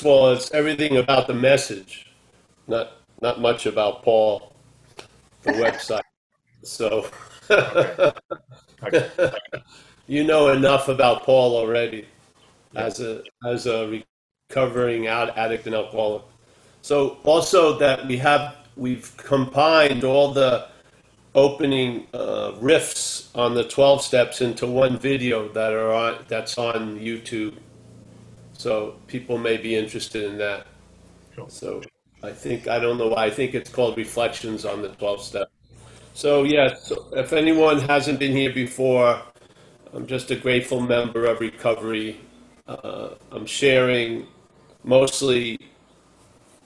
of all, it's everything about the message, not not much about Paul, the website. So Okay. you know enough about Paul already as a as a recovering out addict and alcoholic. So also that we have we've combined all the opening uh, riffs on the 12 steps into one video that are on that's on YouTube. So people may be interested in that. Sure. So I think I don't know why I think it's called Reflections on the 12 step. So yes, if anyone hasn't been here before, I'm just a grateful member of recovery. Uh, I'm sharing mostly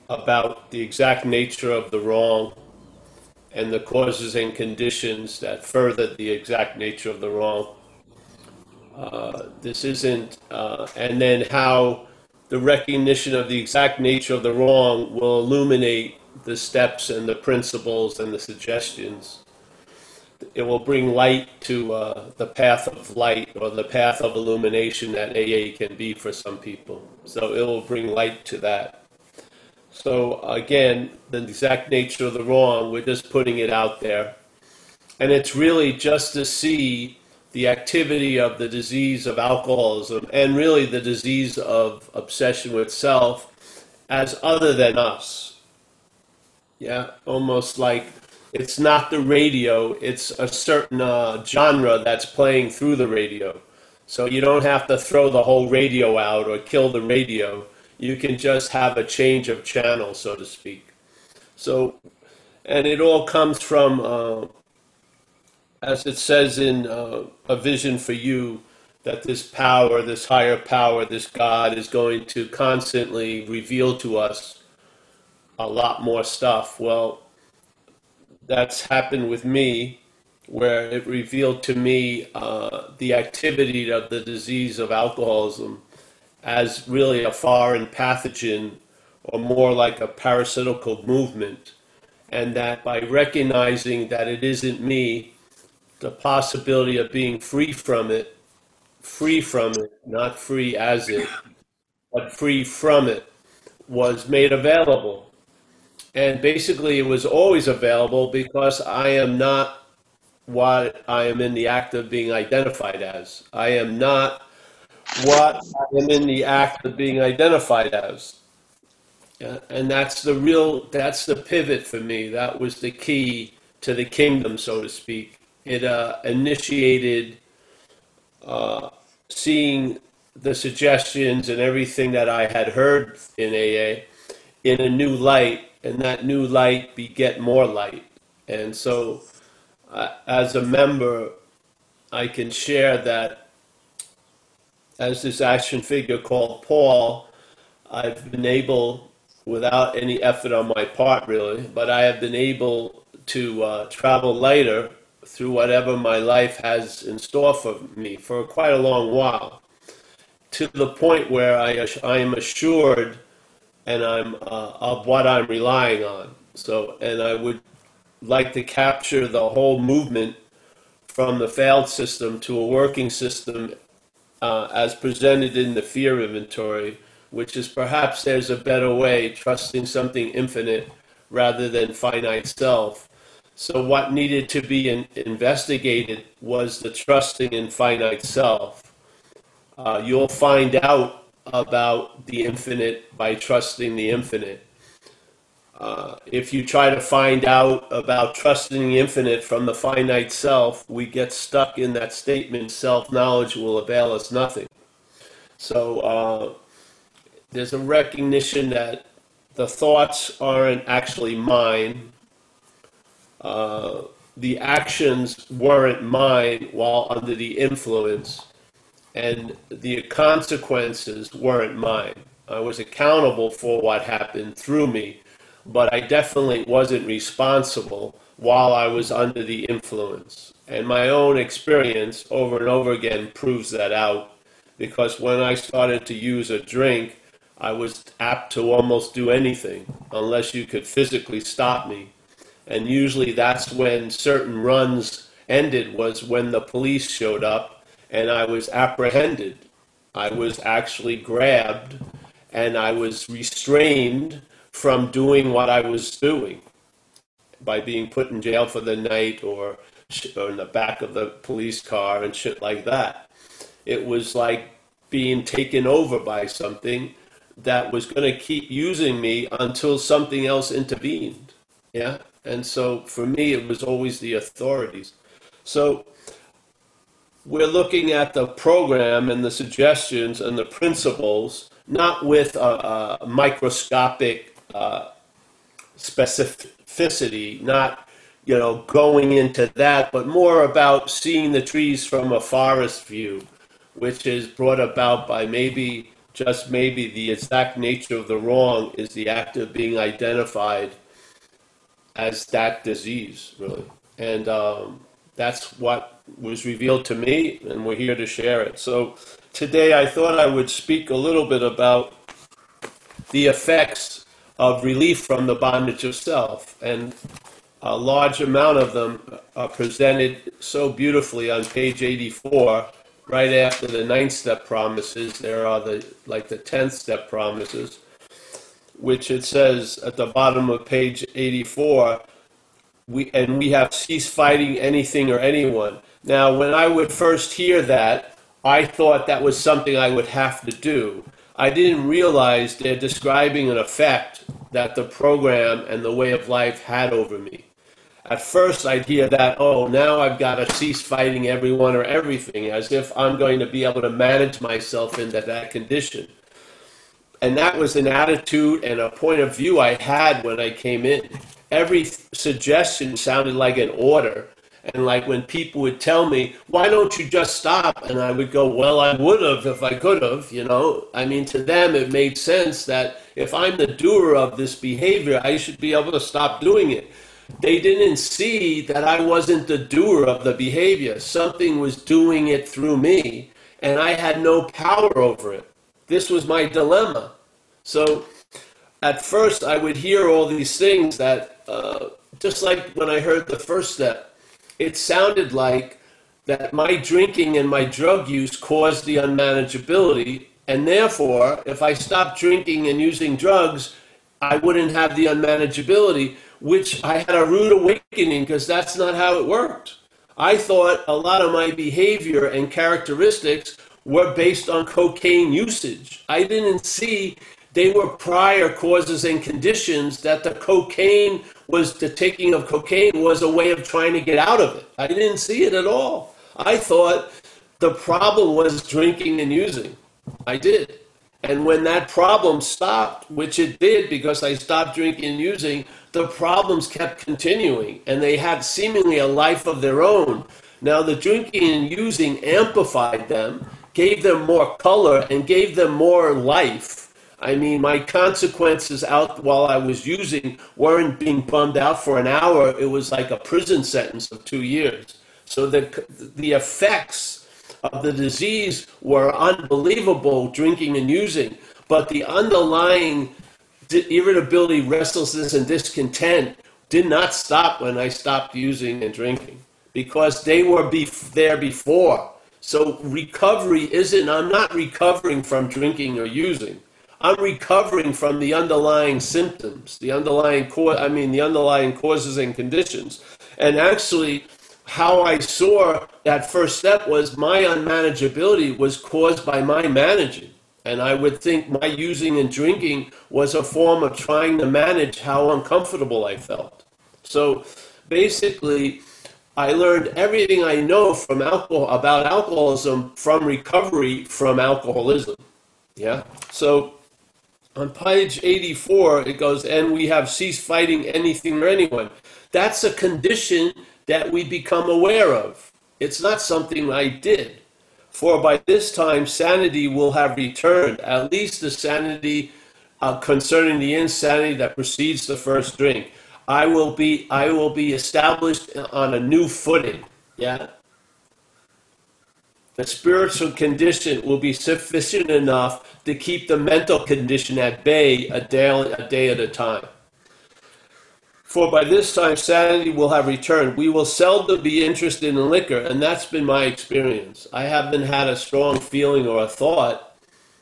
about the exact nature of the wrong and the causes and conditions that further the exact nature of the wrong. Uh, this isn't, uh, and then how the recognition of the exact nature of the wrong will illuminate the steps and the principles and the suggestions. It will bring light to uh, the path of light or the path of illumination that AA can be for some people. So it will bring light to that. So again, the exact nature of the wrong, we're just putting it out there. And it's really just to see the activity of the disease of alcoholism and really the disease of obsession with self as other than us. Yeah, almost like it's not the radio, it's a certain uh, genre that's playing through the radio. So you don't have to throw the whole radio out or kill the radio. You can just have a change of channel, so to speak. So, and it all comes from, uh, as it says in uh, A Vision for You, that this power, this higher power, this God is going to constantly reveal to us a lot more stuff. Well, that's happened with me, where it revealed to me uh, the activity of the disease of alcoholism as really a foreign pathogen or more like a parasitical movement. And that by recognizing that it isn't me, the possibility of being free from it, free from it, not free as it, but free from it, was made available. And basically, it was always available because I am not what I am in the act of being identified as. I am not what I am in the act of being identified as. Yeah, and that's the real, that's the pivot for me. That was the key to the kingdom, so to speak. It uh, initiated uh, seeing the suggestions and everything that I had heard in AA in a new light, and that new light beget more light. And so, uh, as a member, I can share that as this action figure called Paul, I've been able, without any effort on my part really, but I have been able to uh, travel lighter through whatever my life has in store for me for quite a long while, to the point where I, I am assured and I'm uh, of what I'm relying on. So, and I would like to capture the whole movement from the failed system to a working system uh, as presented in the fear inventory, which is perhaps there's a better way, trusting something infinite rather than finite self. So, what needed to be in, investigated was the trusting in finite self. Uh, you'll find out about the infinite by trusting the infinite. Uh, if you try to find out about trusting the infinite from the finite self, we get stuck in that statement self knowledge will avail us nothing. So uh, there's a recognition that the thoughts aren't actually mine. The actions weren't mine while under the influence, and the consequences weren't mine. I was accountable for what happened through me but I definitely wasn't responsible while I was under the influence. And my own experience over and over again proves that out because when I started to use a drink, I was apt to almost do anything unless you could physically stop me. And usually that's when certain runs ended was when the police showed up and I was apprehended. I was actually grabbed and I was restrained from doing what I was doing by being put in jail for the night or, in the back of the police car and shit like that. It was like being taken over by something that was going to keep using me until something else intervened. Yeah. And so for me, it was always the authorities. So we're looking at the program and the suggestions and the principles, not with a, a microscopic uh, specificity, not you know going into that, but more about seeing the trees from a forest view, which is brought about by maybe just maybe the exact nature of the wrong is the act of being identified as that disease, really. And um, that's what was revealed to me, and we're here to share it. So today I thought I would speak a little bit about the effects of relief from the bondage of self. And a large amount of them are presented so beautifully on page 84 right after the ninth step promises, there are the like the tenth step promises, which it says at the bottom of page 84, we and we have ceased fighting anything or anyone. Now, when I would first hear that, I thought that was something I would have to do. I didn't realize they're describing an effect that the program and the way of life had over me at first I'd hear that, oh, now I've got to cease fighting everyone or everything, as if I'm going to be able to manage myself into that condition. And that was an attitude and a point of view I had when I came in. Every suggestion sounded like an order. And like when people would tell me, why don't you just stop? And I would go, well, I would have if I could have, you know. I mean, to them, it made sense that if I'm the doer of this behavior, I should be able to stop doing it they didn't see that I wasn't the doer of the behavior. Something was doing it through me, and I had no power over it. This was my dilemma. So at first, I would hear all these things that, uh, just like when I heard the first step, it sounded like that my drinking and my drug use caused the unmanageability. And therefore, if I stopped drinking and using drugs, I wouldn't have the unmanageability which I had a rude awakening because that's not how it worked. I thought a lot of my behavior and characteristics were based on cocaine usage. I didn't see they were prior causes and conditions that the cocaine was the taking of cocaine was a way of trying to get out of it. I didn't see it at all. I thought the problem was drinking and using. I did. And when that problem stopped, which it did because I stopped drinking and using, the problems kept continuing and they had seemingly a life of their own. Now, the drinking and using amplified them, gave them more color, and gave them more life. I mean, my consequences out while I was using weren't being bummed out for an hour. It was like a prison sentence of two years. So the, the effects of the disease were unbelievable drinking and using, but the underlying irritability, restlessness, and discontent did not stop when I stopped using and drinking because they were bef- there before. So recovery isn't, I'm not recovering from drinking or using. I'm recovering from the underlying symptoms, the underlying cause, I mean, the underlying causes and conditions. And actually, how I saw that first step was my unmanageability was caused by my managing. And I would think my using and drinking was a form of trying to manage how uncomfortable I felt. So basically, I learned everything I know from alcohol about alcoholism from recovery from alcoholism. Yeah. So on page 84, it goes, and we have ceased fighting anything or anyone. That's a condition that we become aware of. It's not something I did. For by this time sanity will have returned, at least the sanity uh, concerning the insanity that precedes the first drink. I will be I will be established on a new footing. Yeah. The spiritual condition will be sufficient enough to keep the mental condition at bay a day, a day at a time. For by this time sanity will have returned. We will seldom be interested in liquor, and that's been my experience. I haven't had a strong feeling or a thought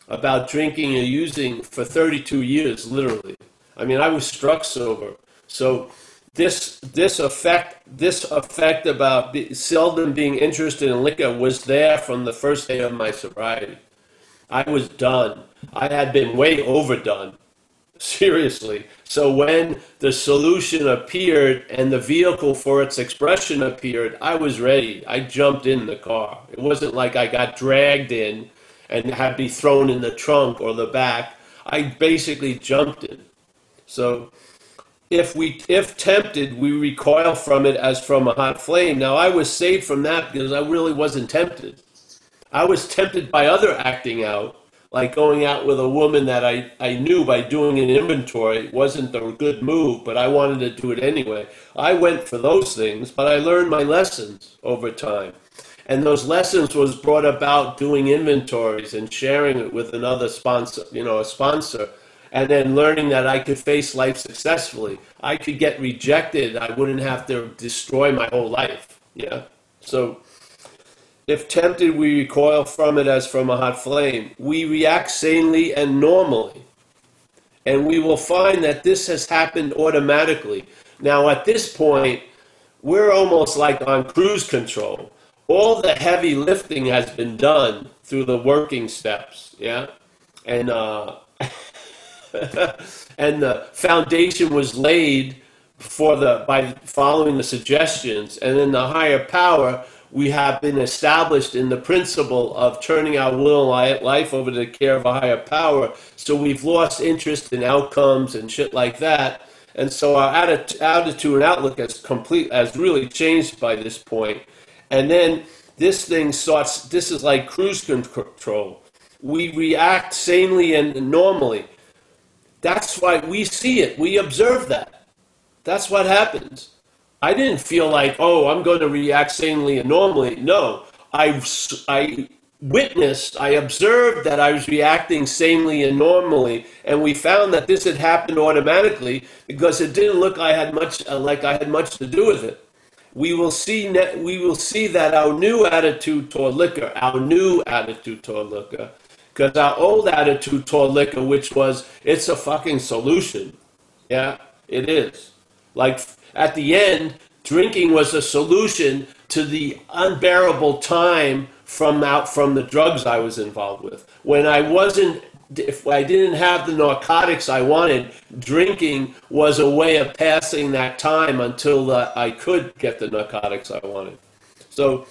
about drinking and using for 32 years, literally. I mean, I was struck sober. So this this effect this effect about be, seldom being interested in liquor was there from the first day of my sobriety. I was done. I had been way overdone. Seriously. So when the solution appeared and the vehicle for its expression appeared, I was ready. I jumped in the car. It wasn't like I got dragged in and had to be thrown in the trunk or the back. I basically jumped in. So if we if tempted we recoil from it as from a hot flame. Now i was saved from that because i really wasn't tempted. I was tempted by other acting out like going out with a woman that i, I knew by doing an inventory wasn't a good move but i wanted to do it anyway. I went for those things but i learned my lessons over time. And those lessons was brought about doing inventories and sharing it with another sponsor you know a sponsor and then learning that I could face life successfully. I could get rejected. I wouldn't have to destroy my whole life. Yeah. So if tempted, we recoil from it as from a hot flame. We react sanely and normally. And we will find that this has happened automatically. Now, at this point, we're almost like on cruise control. All the heavy lifting has been done through the working steps. Yeah. And, uh, and the foundation was laid for the by following the suggestions. And then the higher power we have been established in the principle of turning our will and life over to the care of a higher power. So we've lost interest in outcomes and shit like that. And so our attitude and outlook has complete has really changed by this point. And then this thing starts this is like cruise control. We react sanely and normally that's why we see it. We observe that. That's what happens. I didn't feel like, oh, I'm going to react sanely and normally. No, I, I witnessed, I observed that I was reacting sanely and normally, and we found that this had happened automatically because it didn't look I had much uh, like I had much to do with it. We will see. We will see that our new attitude toward liquor, our new attitude toward liquor, because our old attitude toward liquor, which was, it's a fucking solution. Yeah, it is. Like at the end, drinking was a solution to the unbearable time from out from the drugs I was involved with. When I wasn't if I didn't have the narcotics I wanted, drinking was a way of passing that time until uh, I could get the narcotics I wanted. So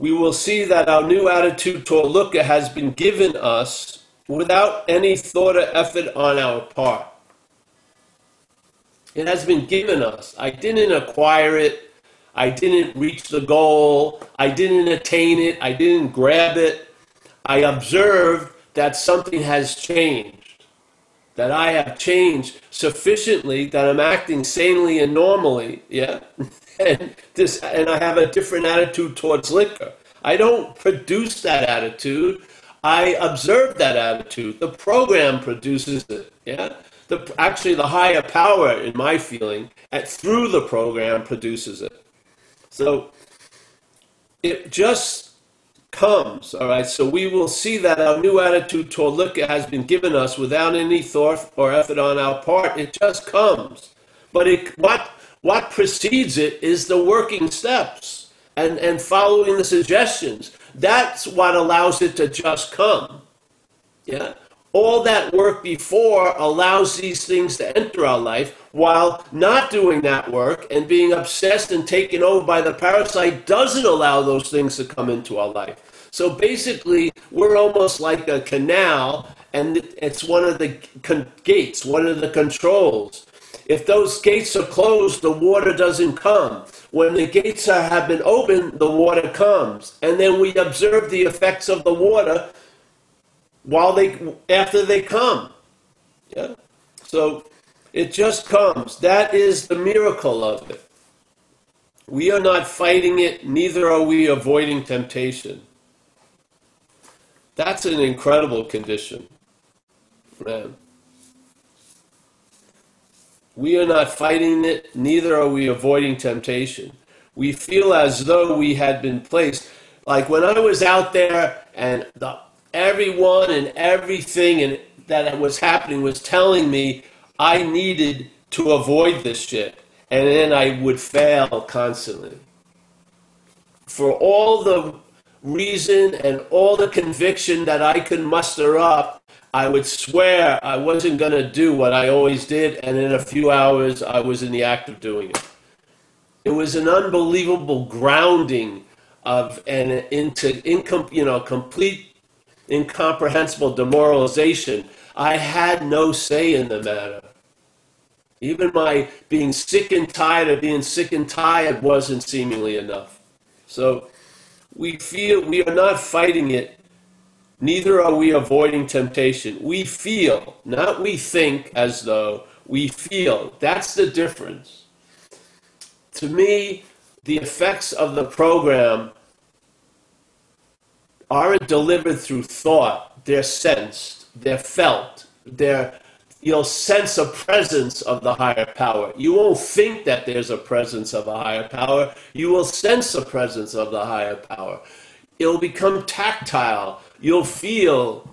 we will see that our new attitude toward liquor has been given us without any thought or effort on our part. It has been given us. I didn't acquire it. I didn't reach the goal. I didn't attain it. I didn't grab it. I observed that something has changed. That I have changed sufficiently that I'm acting sanely and normally. Yeah. and this and I have a different attitude towards liquor. I don't produce that attitude. I observe that attitude. The program produces it. Yeah. The, actually, the higher power, in my feeling, at, through the program produces it. So it just comes. All right. So we will see that our new attitude toward liquor has been given us without any thought or effort on our part. It just comes. But it, what what precedes it is the working steps and, and following the suggestions. That's what allows it to just come. Yeah? All that work before allows these things to enter our life, while not doing that work and being obsessed and taken over by the parasite doesn't allow those things to come into our life. So basically, we're almost like a canal, and it's one of the gates, one of the controls. If those gates are closed, the water doesn't come. When the gates are, have been opened, the water comes. And then we observe the effects of the water while they after they come. Yeah. So it just comes. That is the miracle of it. We are not fighting it, neither are we avoiding temptation. That's an incredible condition. Man. We are not fighting it, neither are we avoiding temptation. We feel as though we had been placed. Like when I was out there and the everyone and everything and that was happening was telling me I needed to avoid this shit. And then I would fail constantly. For all the reason and all the conviction that I could muster up, I would swear I wasn't going to do what I always did. And in a few hours, I was in the act of doing it. It was an unbelievable grounding of and into incom- you know complete incomprehensible demoralization. I had no say in the matter. Even my being sick and tired of being sick and tired wasn't seemingly enough. So we feel we are not fighting it, neither are we avoiding temptation. We feel, not we think as though, we feel. That's the difference. To me, the effects of the program aren't delivered through thought, they're sensed, they're felt, they're you'll sense a presence of the higher power. You won't think that there's a presence of a higher power. You will sense a presence of the higher power. It'll become tactile. You'll feel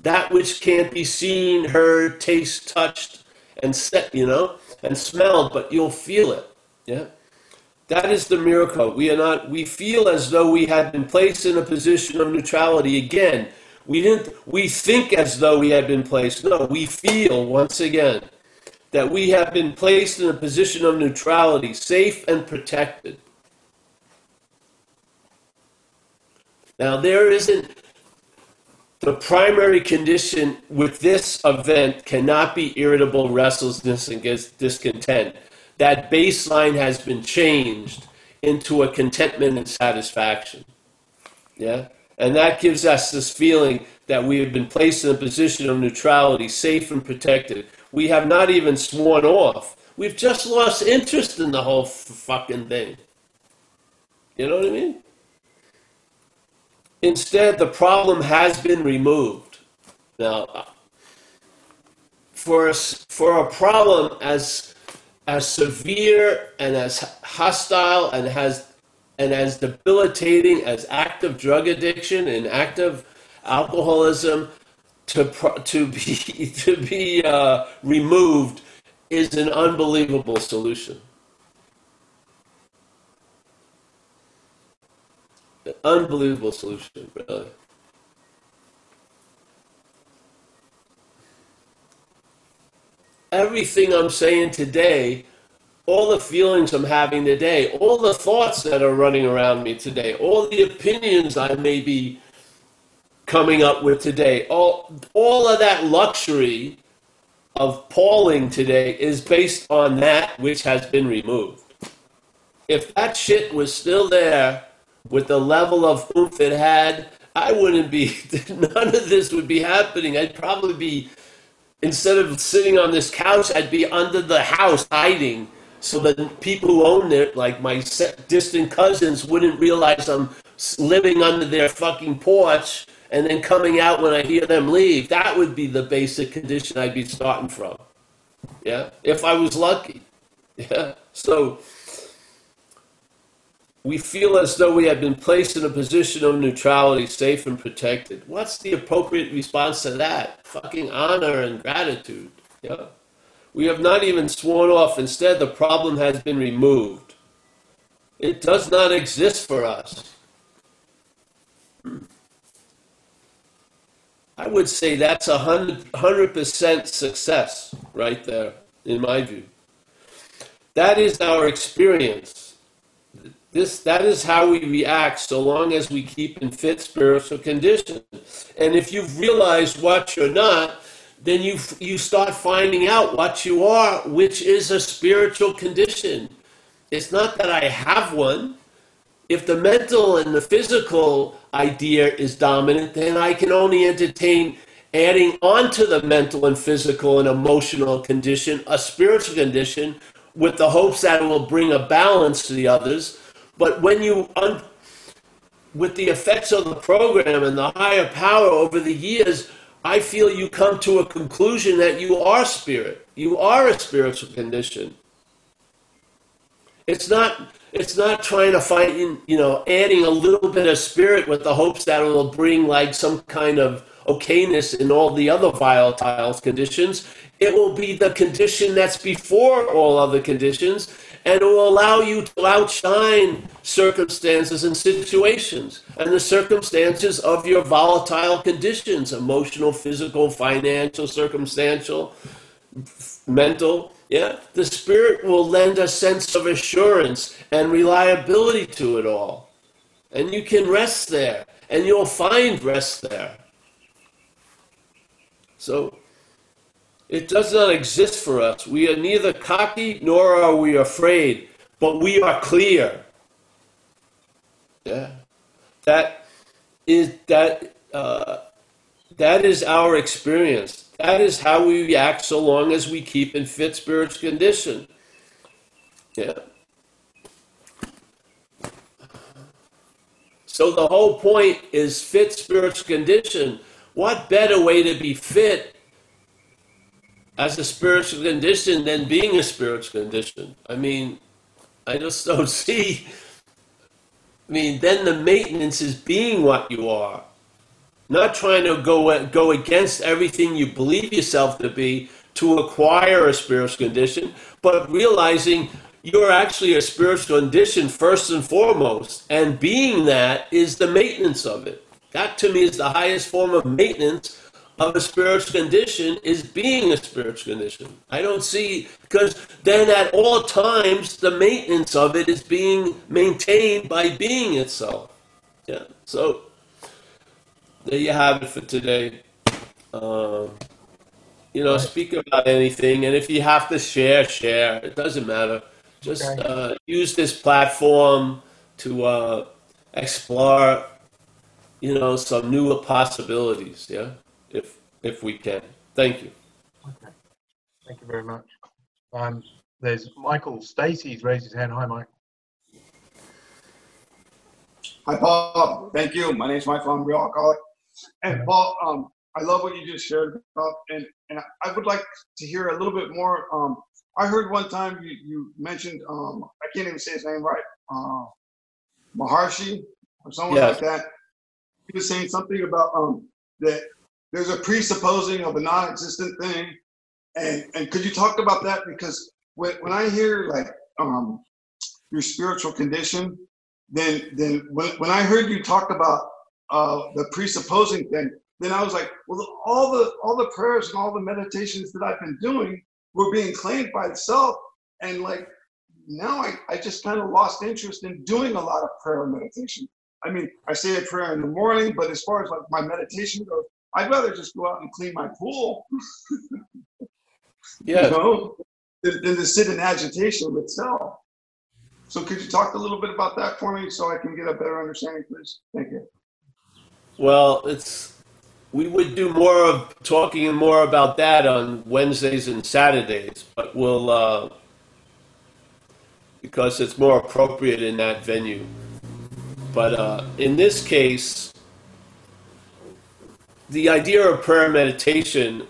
that which can't be seen, heard, taste, touched, and set, you know, and smelled, but you'll feel it. Yeah. That is the miracle. We are not we feel as though we had been placed in a position of neutrality again we didn't we think as though we had been placed. No, we feel once again that we have been placed in a position of neutrality, safe and protected. Now there isn't the primary condition with this event cannot be irritable restlessness and discontent. That baseline has been changed into a contentment and satisfaction. Yeah? And that gives us this feeling that we have been placed in a position of neutrality, safe and protected. We have not even sworn off. We've just lost interest in the whole fucking thing. You know what I mean? Instead, the problem has been removed. Now, for a, for a problem as as severe and as hostile and has and as debilitating as active drug addiction and active alcoholism to to be to be uh, removed is an unbelievable solution. An unbelievable solution, really. Everything I'm saying today all the feelings I'm having today, all the thoughts that are running around me today, all the opinions I may be coming up with today, all, all of that luxury of Pauling today is based on that which has been removed. If that shit was still there with the level of oomph it had, I wouldn't be, none of this would be happening. I'd probably be, instead of sitting on this couch, I'd be under the house hiding so that people who own it, like my distant cousins, wouldn't realize I'm living under their fucking porch and then coming out when I hear them leave. That would be the basic condition I'd be starting from. Yeah, if I was lucky. Yeah, so we feel as though we have been placed in a position of neutrality, safe and protected. What's the appropriate response to that? Fucking honor and gratitude. Yeah. We have not even sworn off. Instead, the problem has been removed. It does not exist for us. Hmm. I would say that's a hundred percent success right there, in my view. That is our experience. This that is how we react so long as we keep in fit spiritual condition. And if you've realized what you're not, then you you start finding out what you are, which is a spiritual condition. It's not that I have one. If the mental and the physical idea is dominant, then I can only entertain adding onto the mental and physical and emotional condition a spiritual condition with the hopes that it will bring a balance to the others. But when you un- with the effects of the program and the higher power over the years, I feel you come to a conclusion that you are spirit. You are a spiritual condition. It's not it's not trying to find you know adding a little bit of spirit with the hopes that it will bring like some kind of okayness in all the other volatile conditions. It will be the condition that's before all other conditions, and it will allow you to outshine circumstances and situations and the circumstances of your volatile conditions emotional, physical, financial, circumstantial, mental. Yeah, the Spirit will lend a sense of assurance and reliability to it all. And you can rest there, and you'll find rest there. So, it does not exist for us. We are neither cocky nor are we afraid, but we are clear. Yeah, that is that. Uh, that is our experience. That is how we react so long as we keep in fit spiritual condition. Yeah. So the whole point is fit spiritual condition. What better way to be fit as a spiritual condition than being a spiritual condition. I mean, I just don't see. I mean, then the maintenance is being what you are, not trying to go go against everything you believe yourself to be to acquire a spiritual condition, but realizing you're actually a spiritual condition first and foremost, and being that is the maintenance of it. That to me is the highest form of maintenance of a spiritual condition is being a spiritual condition. I don't see, because then at all times the maintenance of it is being maintained by being itself. Yeah. So there you have it for today. Um, you know, speak about anything, and if you have to share, share. It doesn't matter. Just uh, use this platform to uh, explore, you know, some newer possibilities. Yeah if if we can. Thank you. Okay. Thank you very much. Um, there's Michael Stacey's raised his hand. Hi, Mike. Hi, Paul. Thank you. My name's Michael. I'm a real alcoholic. And Paul, um, I love what you just shared about, and, and I would like to hear a little bit more. Um, I heard one time you, you mentioned, um, I can't even say his name right, uh, Maharshi or someone Yes. like that. He was saying something about um, that there's a presupposing of a non-existent thing, and and could you talk about that? Because when when I hear like um, your spiritual condition, then then when, when I heard you talk about uh, the presupposing thing, then I was like, well, all the all the prayers and all the meditations that I've been doing were being claimed by the self, and like now I, I just kind of lost interest in doing a lot of prayer meditation. I mean, I say a prayer in the morning, but as far as like my meditation goes, I'd rather just go out and clean my pool, you know, than, than to sit in agitation with self. So could you talk a little bit about that for me so I can get a better understanding, please? Thank you. Well, it's we would do more of talking and more about that on Wednesdays and Saturdays, but we'll uh, because it's more appropriate in that venue. But uh, in this case, the idea of prayer and meditation,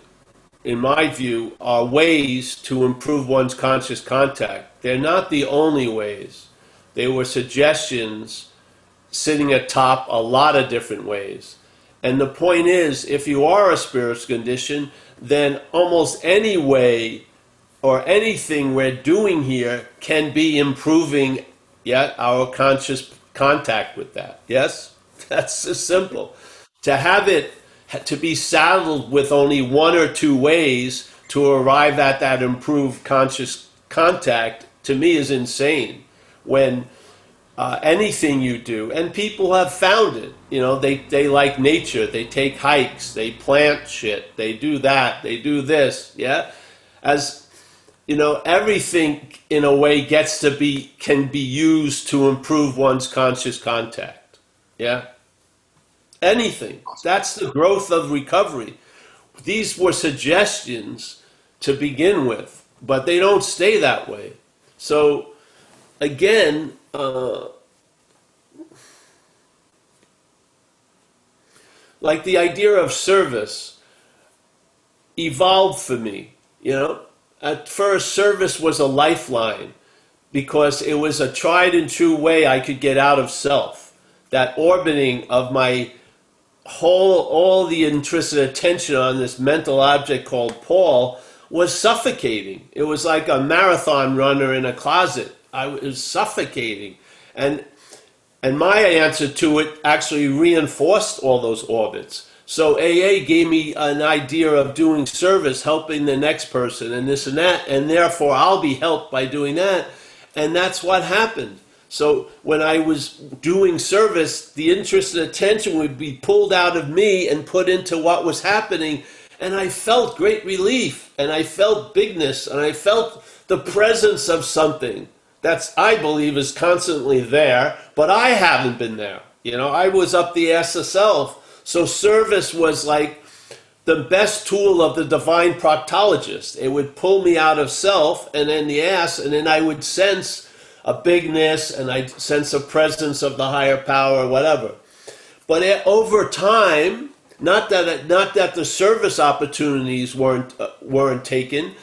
in my view, are ways to improve one's conscious contact. They're not the only ways. They were suggestions sitting atop a lot of different ways. And the point is, if you are a spiritual condition, then almost any way or anything we're doing here can be improving yet our conscious contact with that. Yes? That's so simple. To have it to be saddled with only one or two ways to arrive at that improved conscious contact to me is insane. When uh, anything you do, and people have found it. You know, they, they like nature. They take hikes. They plant shit. They do that. They do this. Yeah, as you know, everything in a way gets to be can be used to improve one's conscious contact. Yeah, anything. That's the growth of recovery. These were suggestions to begin with, but they don't stay that way. So again, uh, like the idea of service evolved for me. You know, at first, service was a lifeline, because it was a tried and true way I could get out of self. That orbiting of my whole, all the interested attention on this mental object called Paul was suffocating. It was like a marathon runner in a closet. I was suffocating. And and my answer to it actually reinforced all those orbits. So AA gave me an idea of doing service, helping the next person, and this and that, and therefore I'll be helped by doing that. And that's what happened. So when I was doing service, the interest and attention would be pulled out of me and put into what was happening. And I felt great relief, and I felt bigness, and I felt the presence of something that's, I believe, is constantly there, but I haven't been there. You know, I was up the ass of self so service was like the best tool of the divine proctologist. It would pull me out of self and then the ass, and then I would sense a bigness and I sense a presence of the higher power, whatever. But over time, not that not that the service opportunities weren't uh, weren't taken,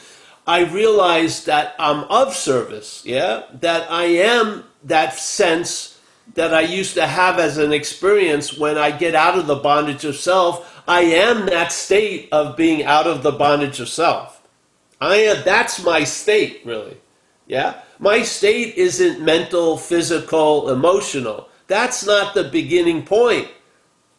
I realized that I'm of service. Yeah, that I am that sense that I used to have as an experience when I get out of the bondage of self. I am that state of being out of the bondage of self. I am that's my state, really. Yeah? My state isn't mental, physical, emotional. That's not the beginning point.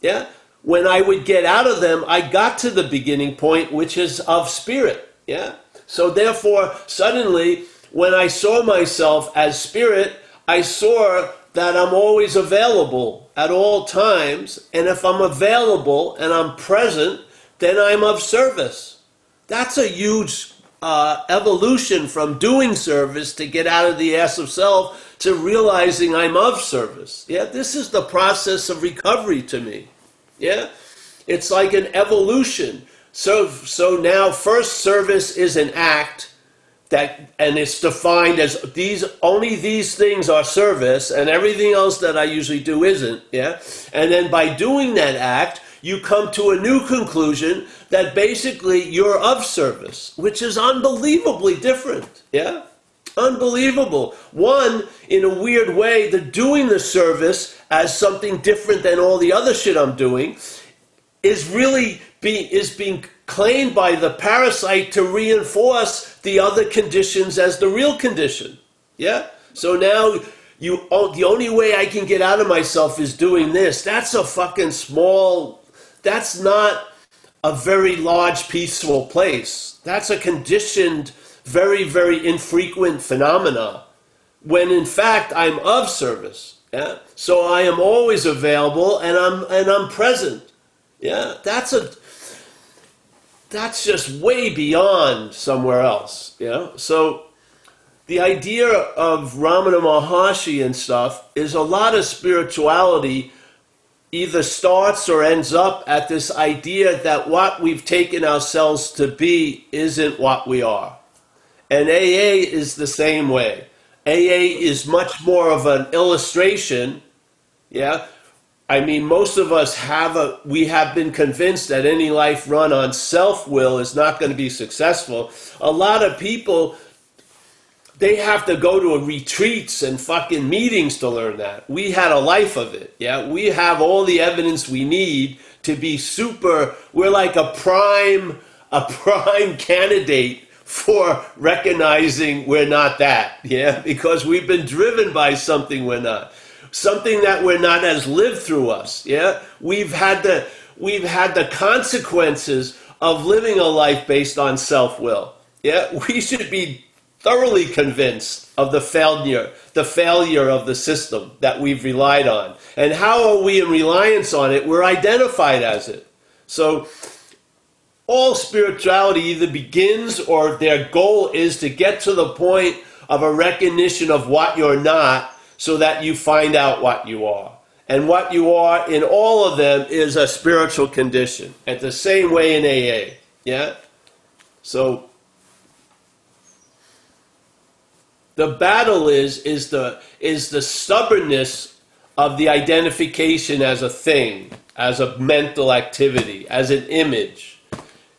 Yeah? When I would get out of them, I got to the beginning point, which is of spirit. Yeah? So therefore, suddenly, when I saw myself as spirit, I saw that I'm always available at all times. And if I'm available and I'm present, then I'm of service. That's a huge uh, evolution from doing service to get out of the ass of self to realizing I'm of service. Yeah, this is the process of recovery to me. Yeah, it's like an evolution. So, so now first service is an act that and it's defined as these only these things are service and everything else that I usually do isn't yeah and then by doing that act you come to a new conclusion that basically you're of service which is unbelievably different yeah unbelievable one in a weird way the doing the service as something different than all the other shit I'm doing is really be, is being claimed by the parasite to reinforce the other conditions as the real condition. Yeah? So now you oh, the only way I can get out of myself is doing this. That's a fucking small that's not a very large peaceful place. That's a conditioned very very infrequent phenomena when in fact I'm of service. Yeah? So I am always available and I'm and I'm present. Yeah? That's a that's just way beyond somewhere else, Yeah. So the idea of Ramana Maharshi and stuff is a lot of spirituality either starts or ends up at this idea that what we've taken ourselves to be isn't what we are. And AA is the same way. AA is much more of an illustration, yeah, I mean, most of us have a, we have been convinced that any life run on self will is not going to be successful. A lot of people, they have to go to retreats and fucking meetings to learn that. We had a life of it. Yeah. We have all the evidence we need to be super, we're like a prime, a prime candidate for recognizing we're not that. Yeah. Because we've been driven by something we're not something that we're not as lived through us. Yeah, we've had the we've had the consequences of living a life based on self will. Yeah, we should be thoroughly convinced of the failure, the failure of the system that we've relied on. And how are we in reliance on it? We're identified as it. So all spirituality either begins or their goal is to get to the point of a recognition of what you're not so that you find out what you are. And what you are in all of them is a spiritual condition. At the same way in AA. Yeah? So the battle is is the is the stubbornness of the identification as a thing, as a mental activity, as an image.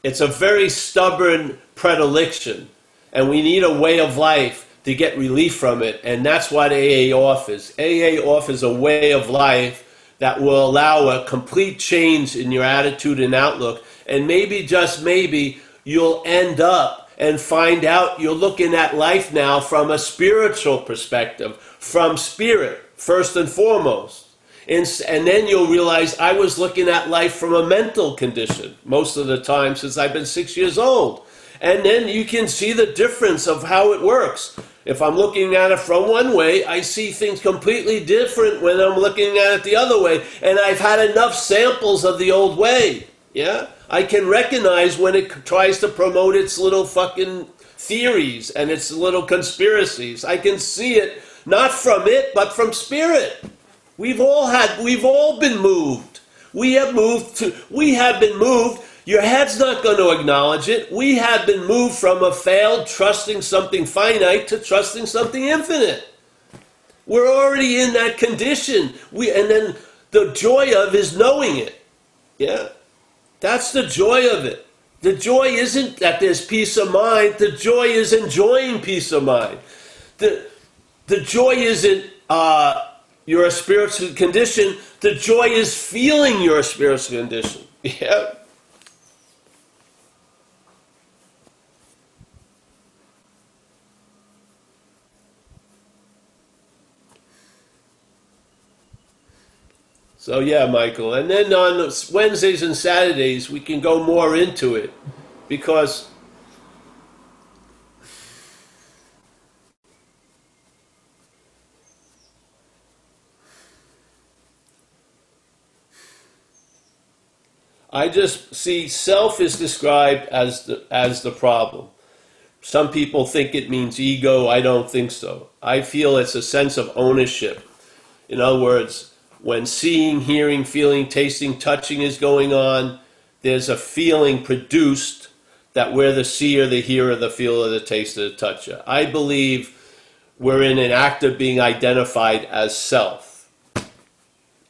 It's a very stubborn predilection. And we need a way of life to get relief from it. And that's what AA offers. AA offers a way of life that will allow a complete change in your attitude and outlook. And maybe, just maybe, you'll end up and find out you're looking at life now from a spiritual perspective, from spirit, first and foremost. And, and then you'll realize I was looking at life from a mental condition most of the time since I've been six years old. And then you can see the difference of how it works. If I'm looking at it from one way, I see things completely different when I'm looking at it the other way. And I've had enough samples of the old way. Yeah? I can recognize when it tries to promote its little fucking theories and its little conspiracies. I can see it not from it, but from spirit. We've all had, we've all been moved. We have moved to, we have been moved. Your head's not going to acknowledge it. We have been moved from a failed trusting something finite to trusting something infinite. We're already in that condition. We, and then the joy of is knowing it. Yeah. That's the joy of it. The joy isn't that there's peace of mind. The joy is enjoying peace of mind. The, the joy isn't uh, your spiritual condition. The joy is feeling your spiritual condition. Yeah. So yeah, Michael. And then on Wednesdays and Saturdays we can go more into it because I just see self is described as the, as the problem. Some people think it means ego. I don't think so. I feel it's a sense of ownership. In other words, when seeing, hearing, feeling, tasting, touching is going on, there's a feeling produced that we're the seer, the hearer, the feeler, the taster, the toucher. I believe we're in an act of being identified as self.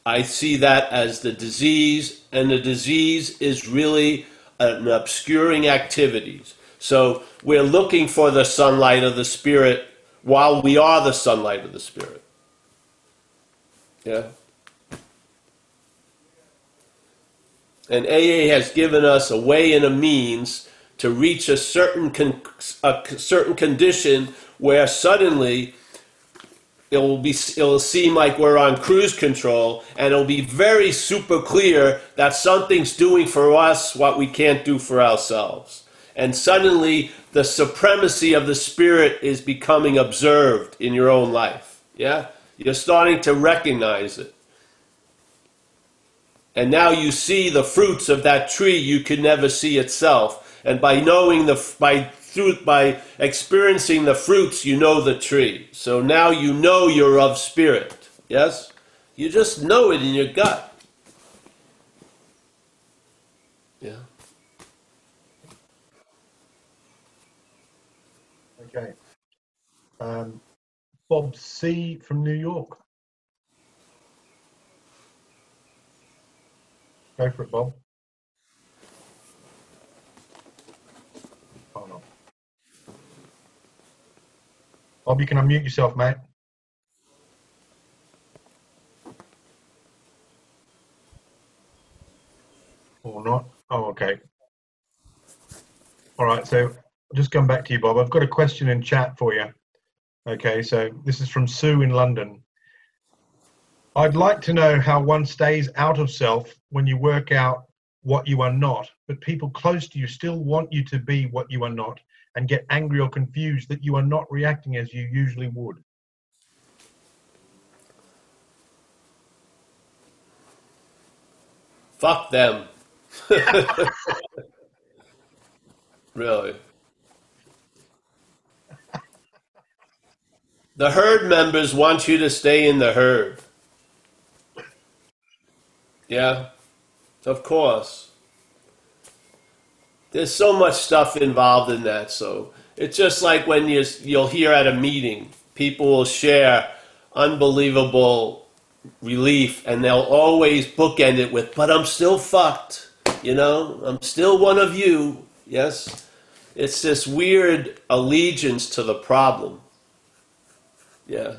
I see that as the disease, and the disease is really an obscuring activities. So we're looking for the sunlight of the spirit while we are the sunlight of the spirit. Yeah. And AA has given us a way and a means to reach a certain con- a certain condition where suddenly it will be it'll seem like we're on cruise control and it'll be very super clear that something's doing for us what we can't do for ourselves. And suddenly the supremacy of the spirit is becoming observed in your own life. Yeah? You're starting to recognize it and now you see the fruits of that tree you could never see itself. And by knowing the by through by experiencing the fruits, you know the tree. So now you know you're of spirit. Yes? You just know it in your gut. Yeah. Okay. Um, Bob C. from New York. Go for it, Bob. Oh no. Bob, you can unmute yourself, mate. Or not. Oh, okay. All right, so just come back to you, Bob. I've got a question in chat for you. Okay, so this is from Sue in London. I'd like to know how one stays out of self when you work out what you are not, but people close to you still want you to be what you are not and get angry or confused that you are not reacting as you usually would. Fuck them. really. The herd members want you to stay in the herd. Yeah, of course. There's so much stuff involved in that. So it's just like when you you'll hear at a meeting, people will share unbelievable relief, and they'll always bookend it with, "But I'm still fucked." You know, I'm still one of you. Yes, it's this weird allegiance to the problem. Yeah.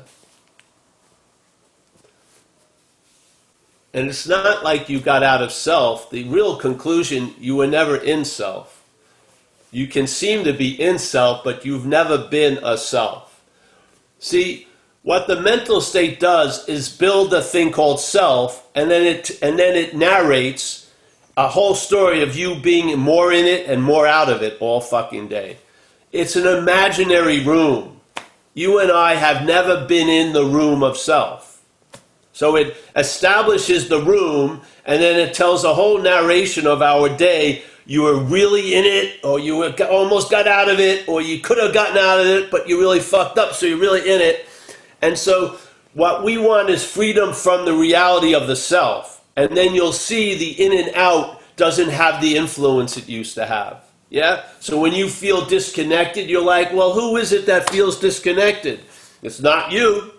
And it's not like you got out of self. The real conclusion, you were never in self. You can seem to be in self, but you've never been a self. See, what the mental state does is build a thing called self, and then it and then it narrates a whole story of you being more in it and more out of it all fucking day. It's an imaginary room. You and I have never been in the room of self. So it establishes the room and then it tells a whole narration of our day. You were really in it, or you almost got out of it, or you could have gotten out of it, but you really fucked up, so you're really in it. And so what we want is freedom from the reality of the self. And then you'll see the in and out doesn't have the influence it used to have. Yeah? So when you feel disconnected, you're like, well, who is it that feels disconnected? It's not you.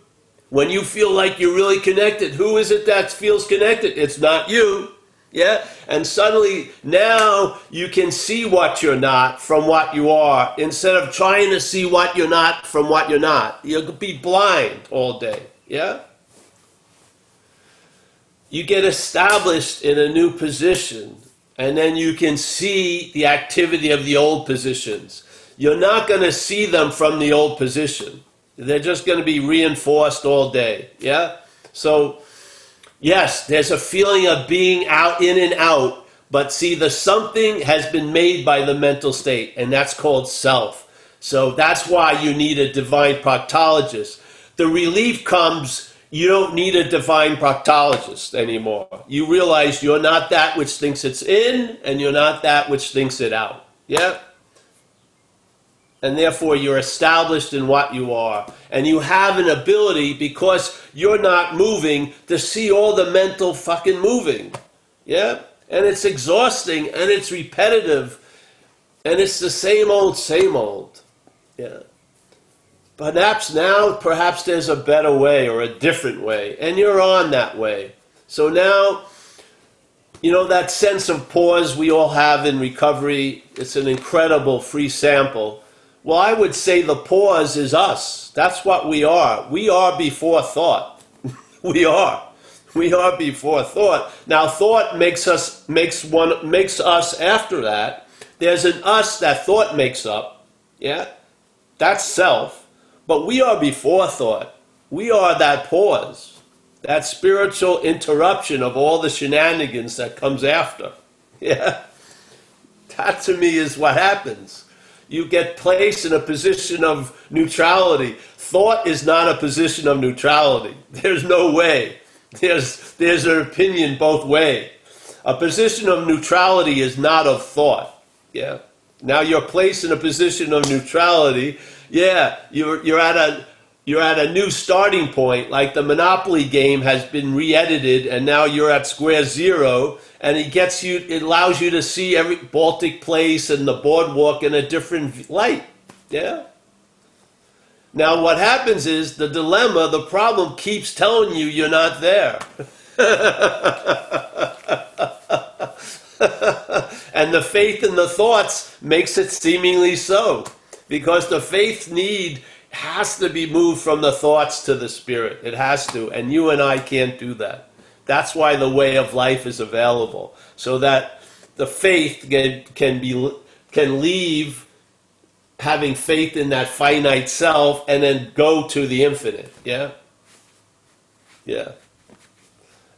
When you feel like you're really connected, who is it that feels connected? It's not you. Yeah? And suddenly now you can see what you're not from what you are instead of trying to see what you're not from what you're not. You'll be blind all day. Yeah? You get established in a new position and then you can see the activity of the old positions. You're not going to see them from the old position. They're just going to be reinforced all day. Yeah? So, yes, there's a feeling of being out, in and out, but see, the something has been made by the mental state, and that's called self. So that's why you need a divine proctologist. The relief comes, you don't need a divine proctologist anymore. You realize you're not that which thinks it's in, and you're not that which thinks it out. Yeah? And therefore you're established in what you are. And you have an ability, because you're not moving, to see all the mental fucking moving. Yeah? And it's exhausting and it's repetitive and it's the same old, same old. Yeah. Perhaps now, perhaps there's a better way or a different way, and you're on that way. So now, you know, that sense of pause we all have in recovery, it's an incredible free sample well, I would say the pause is us. That's what we are. We are before thought. we are. We are before thought. Now thought makes us makes one makes us after that. There's an us that thought makes up. Yeah? That's self. But we are before thought. We are that pause. That spiritual interruption of all the shenanigans that comes after. Yeah? That to me is what happens you get placed in a position of neutrality. Thought is not a position of neutrality. There's no way. There's, there's an opinion both way. A position of neutrality is not of thought. Yeah. Now you're placed in a position of neutrality. Yeah, you're, you're at a you're at a new starting point, like the Monopoly game has been re-edited, and now you're at square zero, and it gets you, it allows you to see every Baltic Place and the boardwalk in a different light. Yeah. Now, what happens is the dilemma, the problem keeps telling you you're not there. and the faith in the thoughts makes it seemingly so. Because the faith need has to be moved from the thoughts to the spirit. It has to. And you and I can't do that. That's why the way of life is available, so that the faith can, can be can leave having faith in that finite self and then go to the infinite. Yeah, yeah.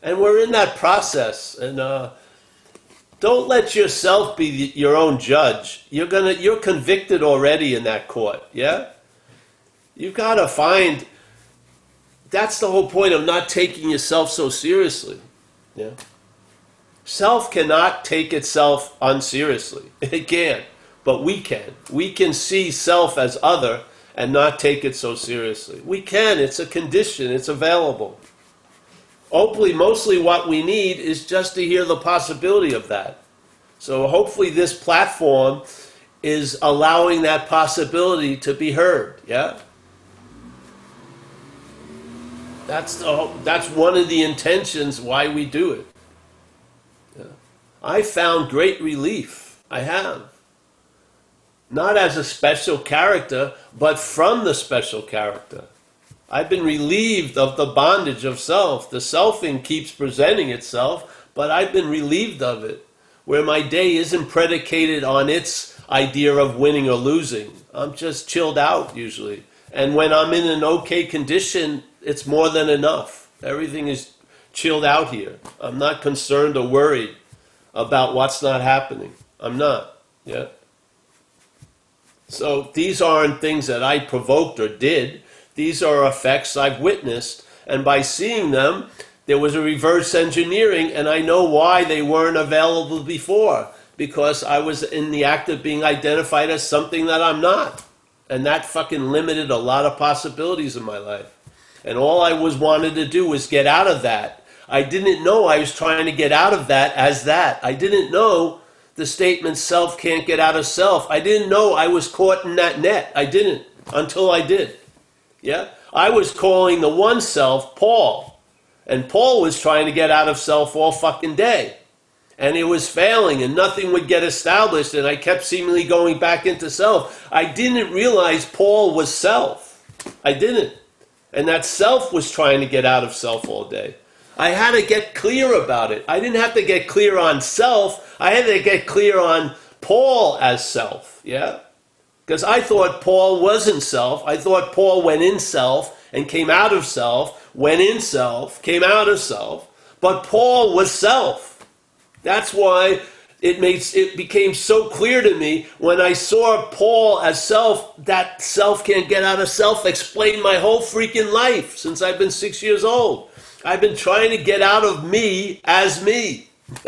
And we're in that process, and uh, don't let yourself be your own judge. You're gonna you're convicted already in that court. Yeah, you've got to find that's the whole point of not taking yourself so seriously. Yeah. Self cannot take itself unseriously. It can't. But we can. We can see self as other and not take it so seriously. We can. It's a condition. It's available. Hopefully, mostly what we need is just to hear the possibility of that. So hopefully this platform is allowing that possibility to be heard. Yeah? That's the that's one of the intentions why we do it. Yeah. I found great relief. I have. Not as a special character, but from the special character. I've been relieved of the bondage of self. The selfing keeps presenting itself, but I've been relieved of it, where my day isn't predicated on its idea of winning or losing. I'm just chilled out usually. And when I'm in an okay condition, it's more than enough. Everything is chilled out here. I'm not concerned or worried about what's not happening. I'm not. Yeah. So these aren't things that I provoked or did. These are effects I've witnessed. And by seeing them, there was a reverse engineering, and I know why they weren't available before. Because I was in the act of being identified as something that I'm not. And that fucking limited a lot of possibilities in my life. And all I was wanted to do was get out of that. I didn't know I was trying to get out of that as that. I didn't know the statement self can't get out of self. I didn't know I was caught in that net. I didn't until I did. Yeah? I was calling the one self Paul. And Paul was trying to get out of self all fucking day. And it was failing and nothing would get established. And I kept seemingly going back into self. I didn't realize Paul was self. I didn't. And that self was trying to get out of self all day. I had to get clear about it. I didn't have to get clear on self. I had to get clear on Paul as self. Yeah? Because I thought Paul wasn't self. I thought Paul went in self and came out of self, went in self, came out of self. But Paul was self. That's why it made it became so clear to me when I saw Paul as self that self can't get out of self explained my whole freaking life since I've been six years old. I've been trying to get out of me as me.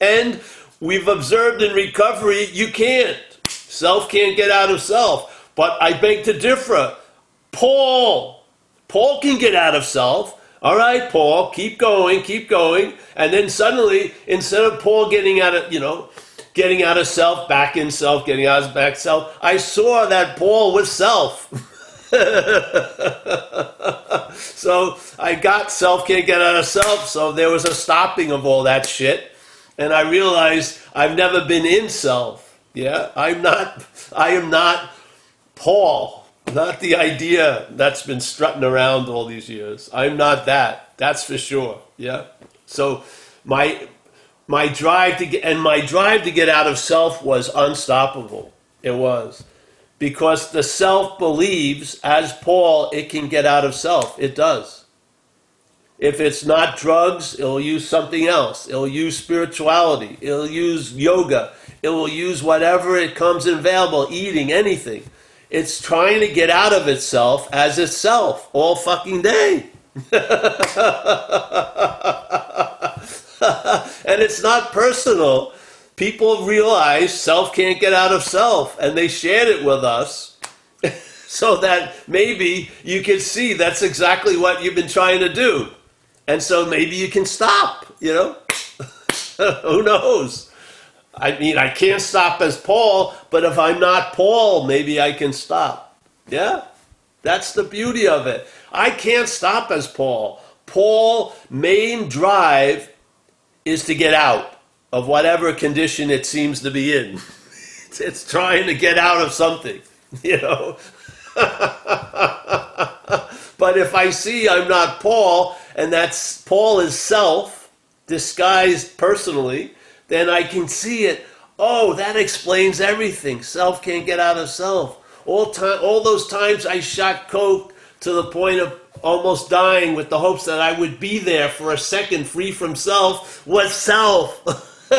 and we've observed in recovery you can't. Self can't get out of self. But I beg to differ. Paul, Paul can get out of self. All right, Paul, keep going, keep going. And then suddenly, instead of Paul getting out of, you know, getting out of self, back in self, getting out of back self, I saw that Paul was self. so I got self can't get out of self. So there was a stopping of all that shit, and I realized I've never been in self. Yeah, I'm not. I am not Paul. Not the idea that's been strutting around all these years. I'm not that. That's for sure. Yeah. So my my drive to get and my drive to get out of self was unstoppable. It was because the self believes, as Paul, it can get out of self. It does. If it's not drugs, it'll use something else. It'll use spirituality. It'll use yoga. It will use whatever it comes available, eating, anything. It's trying to get out of itself as itself all fucking day. and it's not personal people realize self can't get out of self, and they shared it with us so that maybe you can see that's exactly what you've been trying to do. And so maybe you can stop, you know? Who knows? I mean, I can't stop as Paul, but if I'm not Paul, maybe I can stop. Yeah? That's the beauty of it. I can't stop as Paul. Paul' main drive is to get out of whatever condition it seems to be in. It's trying to get out of something, you know. but if I see I'm not Paul, and that's Paul is self, disguised personally, then I can see it. Oh, that explains everything. Self can't get out of self. All time, all those times I shot coke to the point of almost dying with the hopes that I would be there for a second, free from self, was self.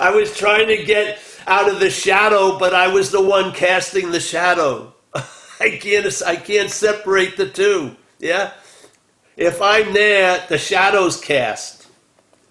I was trying to get out of the shadow, but I was the one casting the shadow. I can't I can't separate the two. Yeah? If I'm there, the shadow's cast.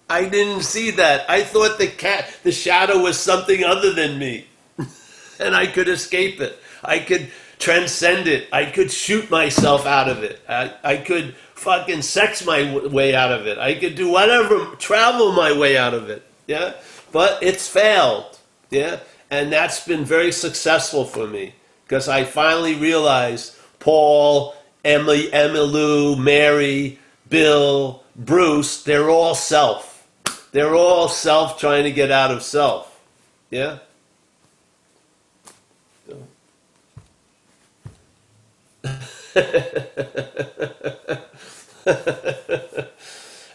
I didn't see that. I thought the cat the shadow was something other than me. and I could escape it. I could transcend it. I could shoot myself out of it. I, I could fucking sex my w- way out of it. I could do whatever, travel my way out of it. Yeah, but it's failed. Yeah, and that's been very successful for me because I finally realized Paul, Emily, Emmylou, Mary, Bill, Bruce, they're all self. They're all self trying to get out of self. Yeah?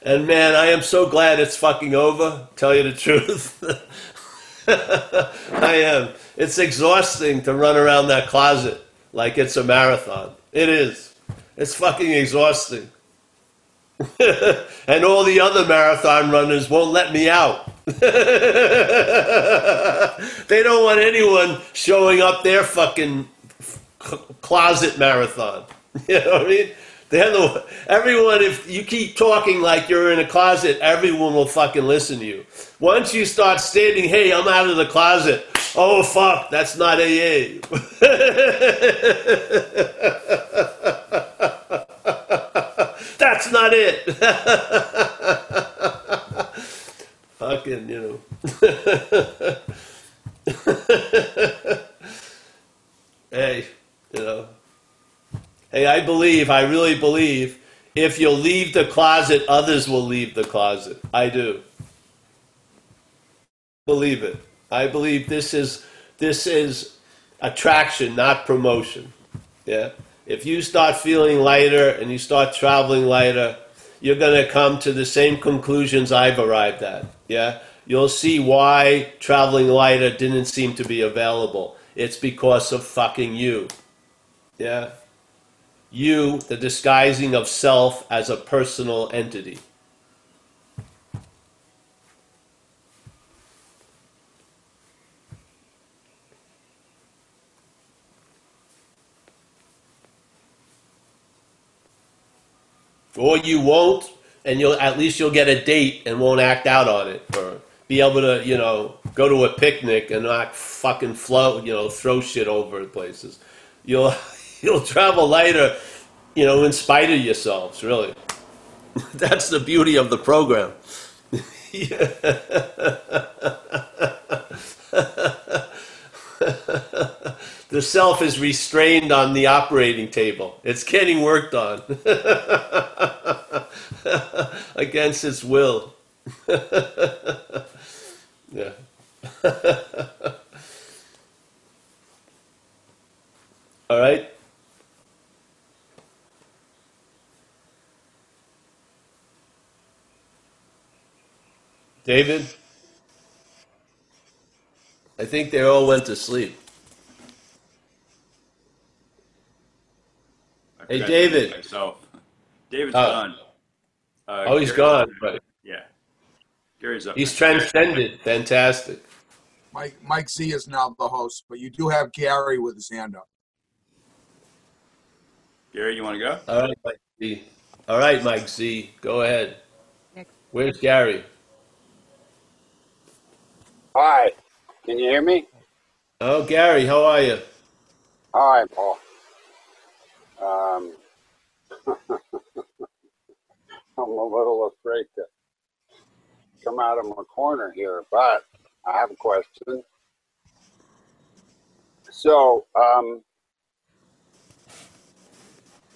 and man, I am so glad it's fucking over, tell you the truth. I am. It's exhausting to run around that closet like it's a marathon. It is. It's fucking exhausting. and all the other marathon runners won't let me out. they don't want anyone showing up their fucking closet marathon. You know what I mean? They're the, everyone, if you keep talking like you're in a closet, everyone will fucking listen to you. Once you start stating, hey, I'm out of the closet, oh fuck, that's not AA. That's not it. fucking, you know. hey, you know. Hey, I believe, I really believe, if you'll leave the closet, others will leave the closet. I do. Believe it. I believe this is this is attraction, not promotion. Yeah. If you start feeling lighter and you start traveling lighter, you're going to come to the same conclusions I've arrived at. Yeah. You'll see why traveling lighter didn't seem to be available. It's because of fucking you. Yeah you the disguising of self as a personal entity. Or you won't, and you'll at least you'll get a date and won't act out on it, or be able to, you know, go to a picnic and not fucking float, you know, throw shit over places. You'll you'll travel lighter, you know, in spite of yourselves, really. That's the beauty of the program. the self is restrained on the operating table. It's getting worked on against its will. yeah. All right. David? I think they all went to sleep. Hey, forgot to David. mute Myself. David's Oh. gone. Uh, Oh, he's Gary's gone. But Yeah. Gary's up. He's next. transcended. Fantastic. Mike, Mike Z is now the host, but you do have Gary with his hand up. Gary, you want to go? All right, Mike Z. All right, Mike Z. Go ahead. Where's Gary? Hi, can you hear me? Oh, Gary, how are you? Hi, Paul. Um, I'm a little afraid to come out of my corner here, but I have a question. So, um,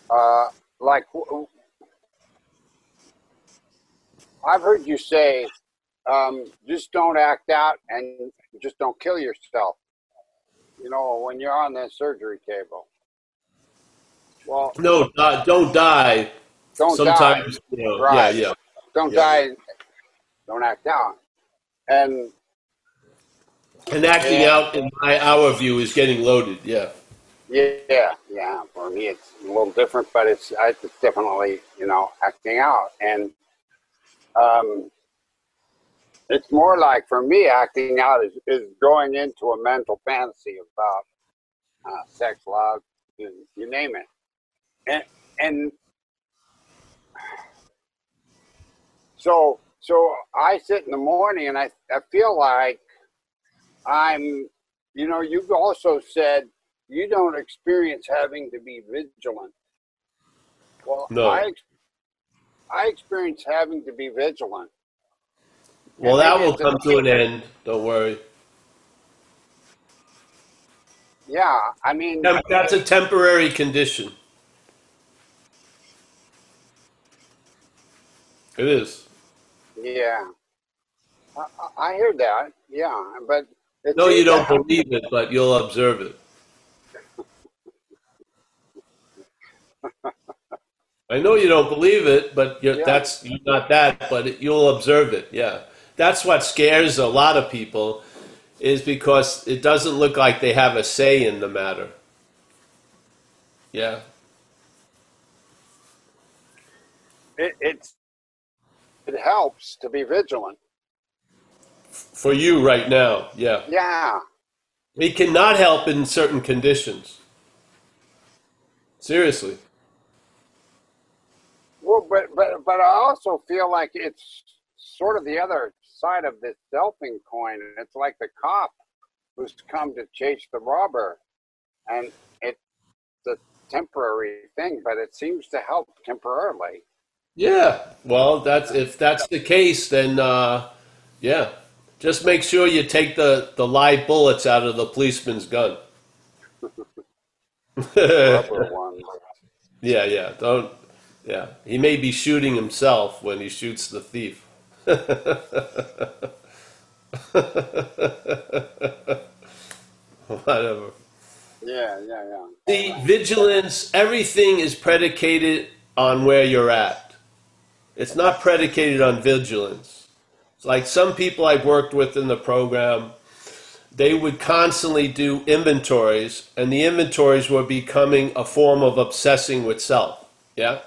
uh, like, I've heard you say, um, just don't act out and just don't kill yourself. You know, when you're on that surgery table. Well, No, uh, don't die. don't Sometimes, you know, Right. yeah, yeah. Don't Yeah. die. Don't act out. And And acting Yeah. out, in my our view, is getting loaded. Yeah. yeah, yeah. For me, it's a little different, but it's I- it's definitely you know acting out, and um, it's more like for me, acting out is, is going into a mental fantasy about uh, sex, love, you, you name it, and and so so I sit in the morning and I I feel like I'm, you know, you've also said you don't experience having to be vigilant. Well, No. I, I experience having to be vigilant. Well, that will come to an end. Don't worry. Yeah, I mean, That's a temporary condition. It is. yeah, I, I hear that. Yeah, but No, you don't that- believe it, but you'll observe it. I know you don't believe it, but you're, Yeah. that's you're not that, but it, you'll observe it. Yeah, that's what scares a lot of people, is because it doesn't look like they have a say in the matter. Yeah, It, it's it helps to be vigilant. for you right now. Yeah, Yeah, it cannot help in certain conditions. Seriously. Well, but but but I also feel like it's sort of the other side of this selfing coin. It's like the cop who's come to chase the robber, and it's a temporary thing, but it seems to help temporarily. Yeah. Well, that's if that's the case, then uh, yeah. Just make sure you take the, the live bullets out of the policeman's gun. Yeah, yeah. Don't. Yeah, he may be shooting himself when he shoots the thief. Whatever. Yeah, yeah, yeah. The vigilance, everything is predicated on where you're at. It's not predicated on vigilance. It's like some people I've worked with in the program, they would constantly do inventories, and the inventories were becoming a form of obsessing with self. Yeah?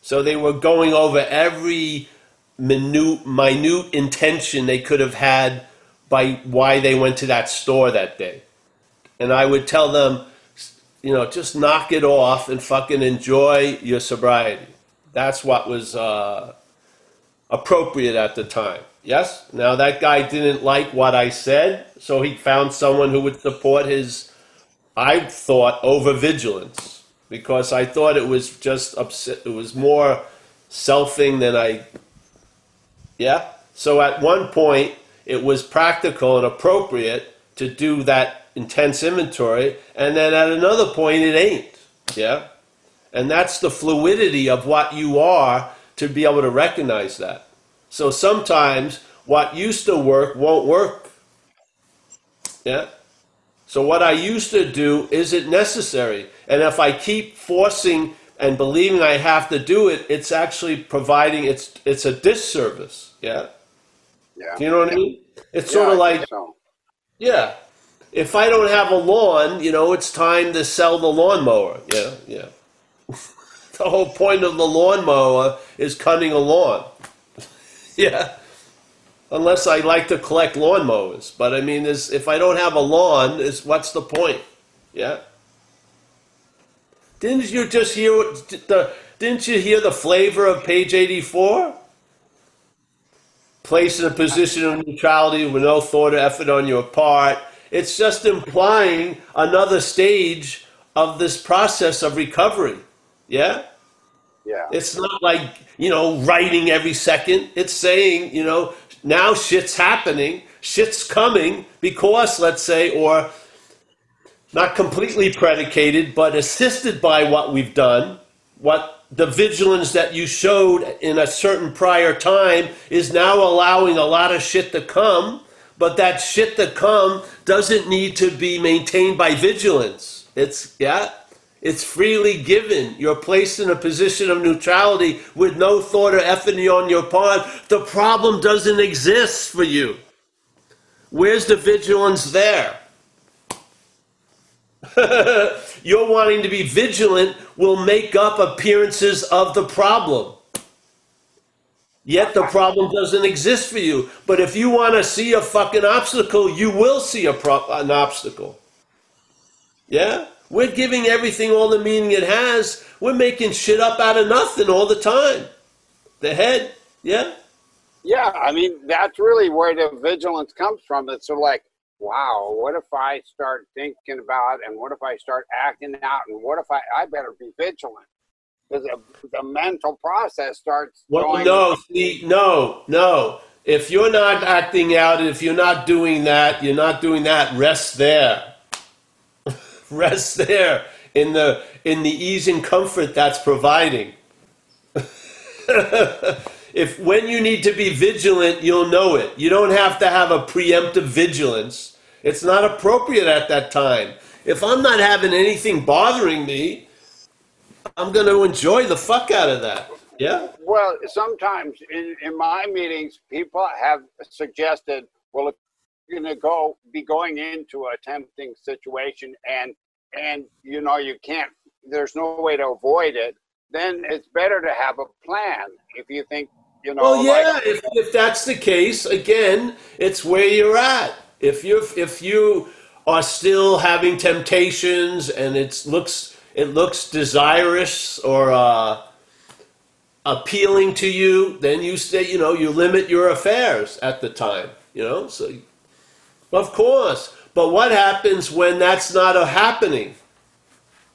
So they were going over every minute, minute intention they could have had by why they went to that store that day. And I would tell them, you know, just knock it off and fucking enjoy your sobriety. That's what was uh, appropriate at the time. Yes? Now, that guy didn't like what I said, so he found someone who would support his, I thought, over vigilance. Because I thought it was just upset, it was more selfing than I, yeah? So at one point, it was practical and appropriate to do that intense inventory, and then at another point, it ain't, yeah? And that's the fluidity of what you are to be able to recognize that. So sometimes what used to work won't work. Yeah? So what I used to do isn't necessary. And if I keep forcing and believing I have to do it, it's actually providing it's it's a disservice. Yeah? Yeah. Do you know what I mean? It's Yeah, sort of like so. yeah. If I don't have a lawn, you know, it's time to sell the lawnmower. Yeah, yeah. The whole point of the lawnmower is cutting a lawn. yeah. Unless I like to collect lawnmowers. But I mean, is if I don't have a lawn, is what's the point? Yeah. Didn't you just hear the? Didn't you hear the flavor of page eighty-four? Placed in a position of neutrality with no thought or effort on your part. It's just implying another stage of this process of recovery. Yeah? Yeah. It's not like, you know, writing every second. It's saying, you know, now shit's happening, shit's coming because, let's say, or not completely predicated, but assisted by what we've done, what the vigilance that you showed in a certain prior time is now allowing a lot of shit to come, but that shit to come doesn't need to be maintained by vigilance. It's, yeah, it's freely given. You're placed in a position of neutrality with no thought or effort on your part. The problem doesn't exist for you. Where's the vigilance there? You're wanting to be vigilant will make up appearances of the problem. Yet the problem doesn't exist for you. But if you want to see a fucking obstacle, you will see pro- an obstacle. Yeah? We're giving everything all the meaning it has. We're making shit up out of nothing all the time. The head, yeah? Yeah, I mean that's really where the vigilance comes from. It's sort of like, wow, what if I start thinking about, and what if I start acting out, and what if I I better be vigilant because the, mental process starts Well, no, see, no, no. If you're not acting out, if you're not doing that, you're not doing that. Rest there. rest there in the in the ease and comfort that's providing. if when you need to be vigilant, you'll know it. You don't have to have a preemptive vigilance. It's not appropriate at that time. If I'm not having anything bothering me, I'm going to enjoy the fuck out of that. Yeah. Well, sometimes in, in my meetings, people have suggested, well, if going to go be going into a tempting situation and and you know you can't, there's no way to avoid it. Then it's better to have a plan. If you think, you know, Well, yeah. like, If, if that's the case, again, it's where you're at. If you if you are still having temptations and it looks it looks desirous or uh, appealing to you, then you stay. You know, you limit your affairs at the time. You know, so of course. But what happens when that's not a happening?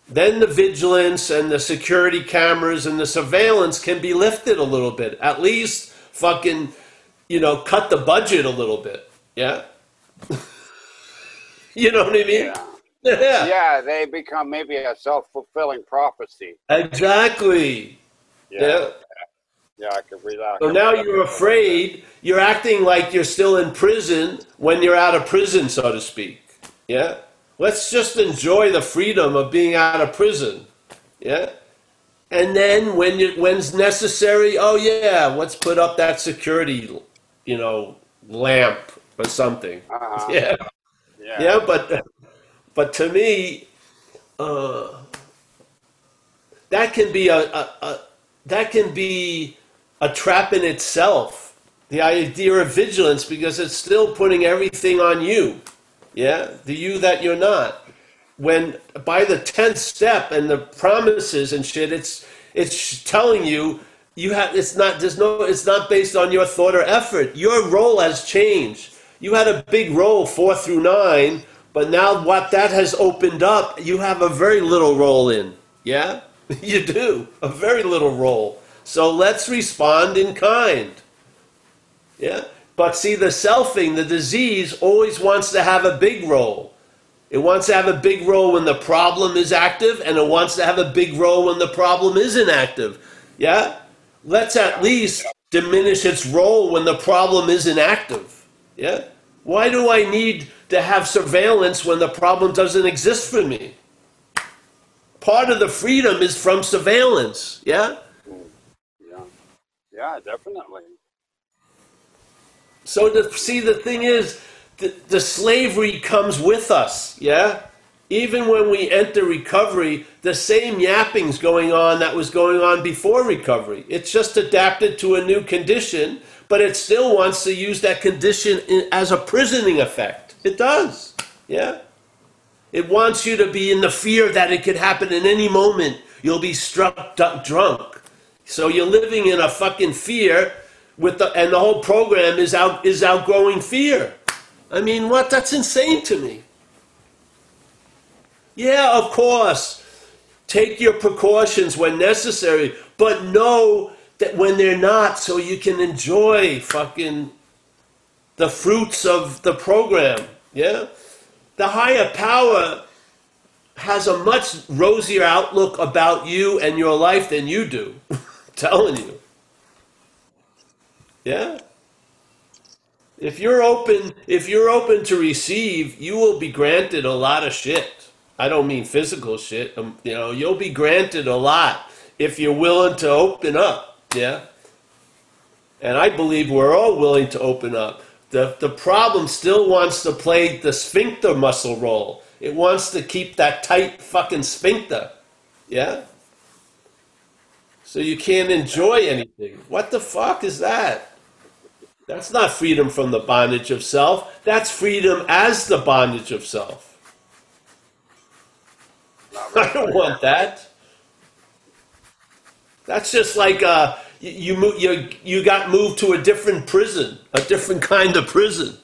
Then the vigilance and the security cameras and the surveillance can be lifted a little bit. At least fucking, you know, cut the budget a little bit. Yeah. you know what I mean? yeah, Yeah. yeah, they become maybe a self fulfilling prophecy. Exactly. Yeah, Yeah. I read that. So now you're afraid. You're acting like you're still in prison when you're out of prison, so to speak. Yeah. Let's just enjoy the freedom of being out of prison. Yeah. And then when you, when's necessary, oh yeah, let's put up that security, you know, lamp or something. Uh-huh. Yeah. Yeah, Yeah, but but to me, uh, that can be a, a, a that can be a trap in itself. The idea of vigilance because it's still putting everything on you. Yeah, the you that you're not. When by the tenth step and the promises and shit, it's it's telling you you have it's not there's no it's not based on your thought or effort. Your role has changed. You had a big role four through nine, but now what that has opened up, you have a very little role in. Yeah, you do a very little role. So let's respond in kind. Yeah. But see, the selfing, the disease, always wants to have a big role. It wants to have a big role when the problem is active, and it wants to have a big role when the problem isn't active. Yeah? Let's at least diminish its role when the problem isn't active. Yeah? Why do I need to have surveillance when the problem doesn't exist for me? Part of the freedom is from surveillance. Yeah? Yeah, definitely. So the, see, the thing is, the, the slavery comes with us, yeah? Even when we enter recovery, the same yapping's going on that was going on before recovery. It's just adapted to a new condition, but it still wants to use that condition in, as a prisoning effect. It does, yeah? It wants you to be in the fear that it could happen in any moment. You'll be struck du- drunk. So you're living in a fucking fear with the and the whole program is out is outgrowing fear. I mean, what? That's insane to me. Yeah, of course. Take your precautions when necessary, but know that when they're not, so you can enjoy fucking the fruits of the program. Yeah? The higher power has a much rosier outlook about you and your life than you do. telling you. Yeah? If you're open, if you're open to receive, you will be granted a lot of shit. I don't mean physical shit. Um, you know, you'll be granted a lot if you're willing to open up. Yeah? And I believe we're all willing to open up. The, the problem still wants to play the sphincter muscle role. It wants to keep that tight fucking sphincter. Yeah? So you can't enjoy anything. What the fuck is that? That's not freedom from the bondage of self. That's freedom as the bondage of self. I don't want that. That's just like uh, you you, you you got moved to a different prison, a different kind of prison.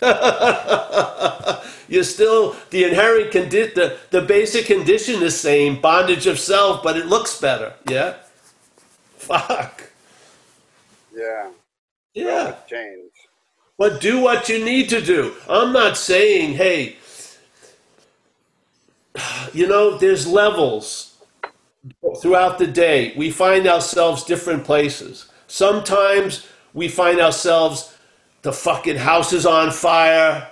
You're still the inherent condition, the the basic condition is same bondage of self, but it looks better. Yeah. Fuck. Yeah, Yeah. change. But do what you need to do. I'm not saying, hey, you know, there's levels throughout the day. We find ourselves different places. Sometimes we find ourselves, the fucking house is on fire.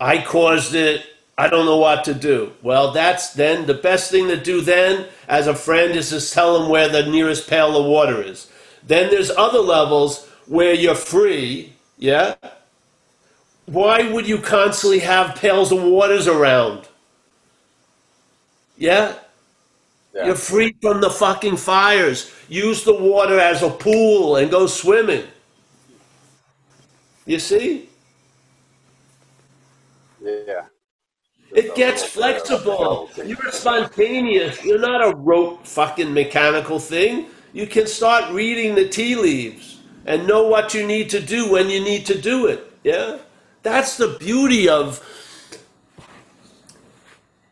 I caused it. I don't know what to do. Well, that's then the best thing to do then as a friend is to tell them where the nearest pail of water is. Then there's other levels where you're free, yeah? Why would you constantly have pails of waters around? Yeah? Yeah. You're free from the fucking fires. Use the water as a pool and go swimming. You see? Yeah. It gets flexible. You're spontaneous. You're not a rote fucking mechanical thing. You can start reading the tea leaves and know what you need to do when you need to do it. Yeah? That's the beauty of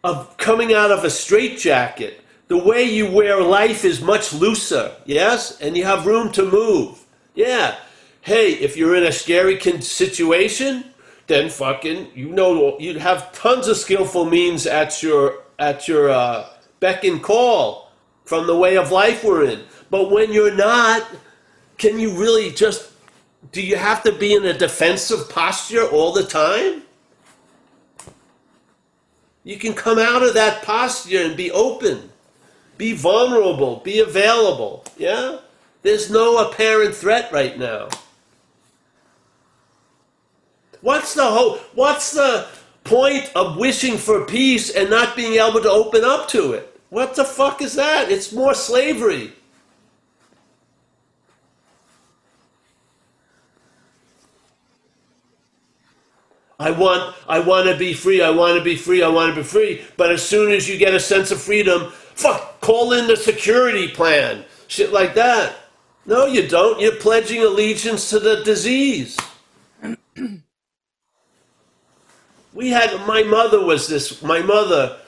of coming out of a straitjacket. The way you wear life is much looser, yes? And you have room to move. Yeah. Hey, if you're in a scary situation, then fucking you know you'd have tons of skillful means at your at your uh, beck and call from the way of life we're in. But when you're not, can you really just do you have to be in a defensive posture all the time? You can come out of that posture and be open, be vulnerable, be available. Yeah? There's no apparent threat right now. What's the whole what's the point of wishing for peace and not being able to open up to it? What the fuck is that? It's more slavery. I want I want to be free. I want to be free. I want to be free. But as soon as you get a sense of freedom, fuck, call in the security plan. Shit like that. No, you don't. You're pledging allegiance to the disease. we had my mother was this my mother,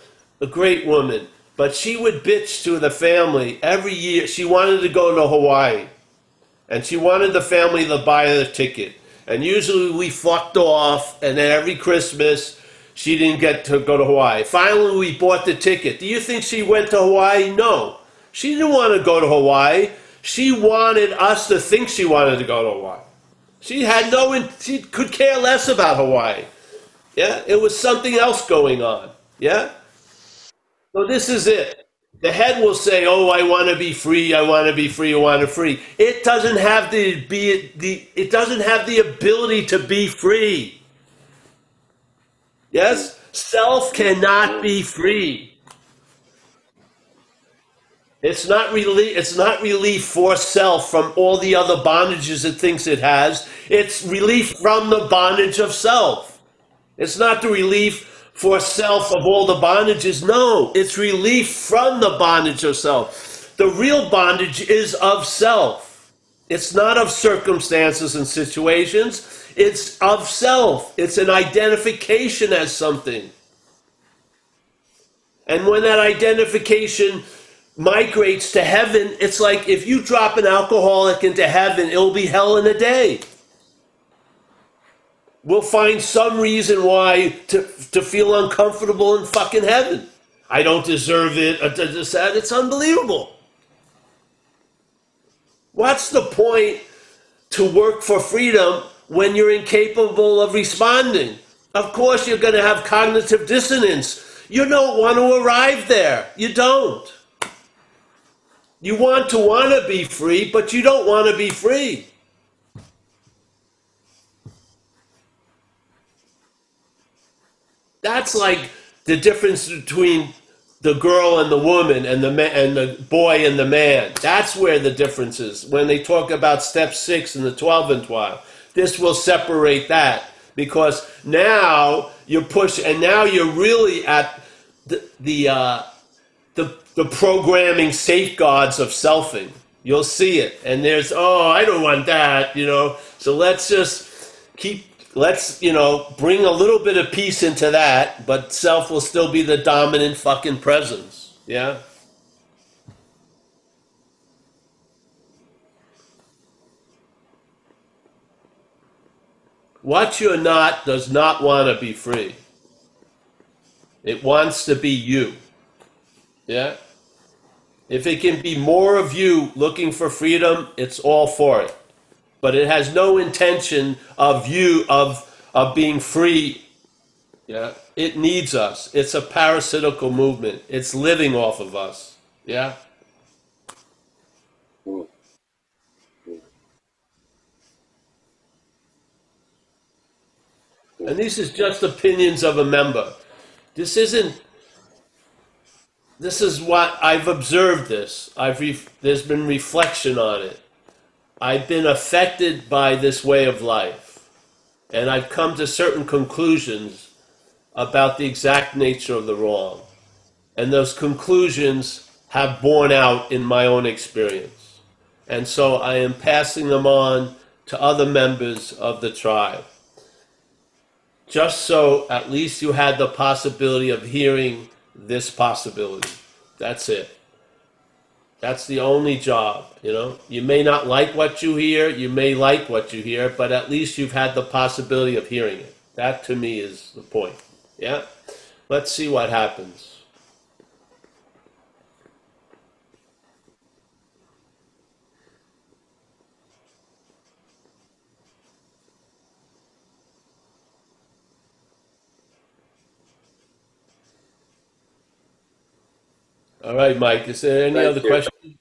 a great woman, but she would bitch to the family every year. She wanted to go to Hawaii. And she wanted the family to buy the ticket. And usually we fucked off, and then every Christmas she didn't get to go to Hawaii. Finally, we bought the ticket. Do you think she went to Hawaii? No. She didn't want to go to Hawaii. She wanted us to think she wanted to go to Hawaii. She had no, she could care less about Hawaii. Yeah, it was something else going on. Yeah? So this is it. The head will say, "Oh, I want to be free. I want to be free. I want to free." It doesn't have the be the it doesn't have the ability to be free. Yes, self cannot be free. It's not relief. It's not relief for self from all the other bondages it thinks it has. It's relief from the bondage of self. It's not the relief for self of all the bondages. No, it's relief from the bondage of self. The real bondage is of self. It's not of circumstances and situations. It's of self. It's an identification as something. And when that identification migrates to heaven, it's like if you drop an alcoholic into heaven, it'll be hell in a day. We'll find some reason why to, to feel uncomfortable in fucking heaven. I don't deserve it. uh, It's unbelievable. What's the point to work for freedom when you're incapable of responding? Of course, you're going to have cognitive dissonance. You don't want to arrive there. You don't. You want to want to be free, but you don't want to be free. That's like the difference between the girl and the woman and the and the boy and the man. That's where the difference is. When they talk about step six and the twelve and twelve, this will separate that because now you're push and now you're really at the the uh, the the programming safeguards of selfing. You'll see it, and there's oh I don't want that, you know. So let's just keep let's you know bring a little bit of peace into that, but self will still be the dominant fucking presence. Yeah. What you're not does not want to be free. It wants to be you. Yeah? If it can be more of you looking for freedom, it's all for it. But it has no intention of you of of being free. Yeah, it needs us. It's a parasitical movement. It's living off of us. Yeah. And this is just opinions of a member. This isn't. This is what I've observed. This I've ref, there's been reflection on it. I've been affected by this way of life, and I've come to certain conclusions about the exact nature of the wrong, and those conclusions have borne out in my own experience, and so I am passing them on to other members of the tribe just so at least you had the possibility of hearing this possibility. That's it. That's the only job, you know. You may not like what you hear, you may like what you hear, but at least you've had the possibility of hearing it. That to me is the point. Yeah? Let's see what happens. All right, Mike. Is there any Thank other you. questions?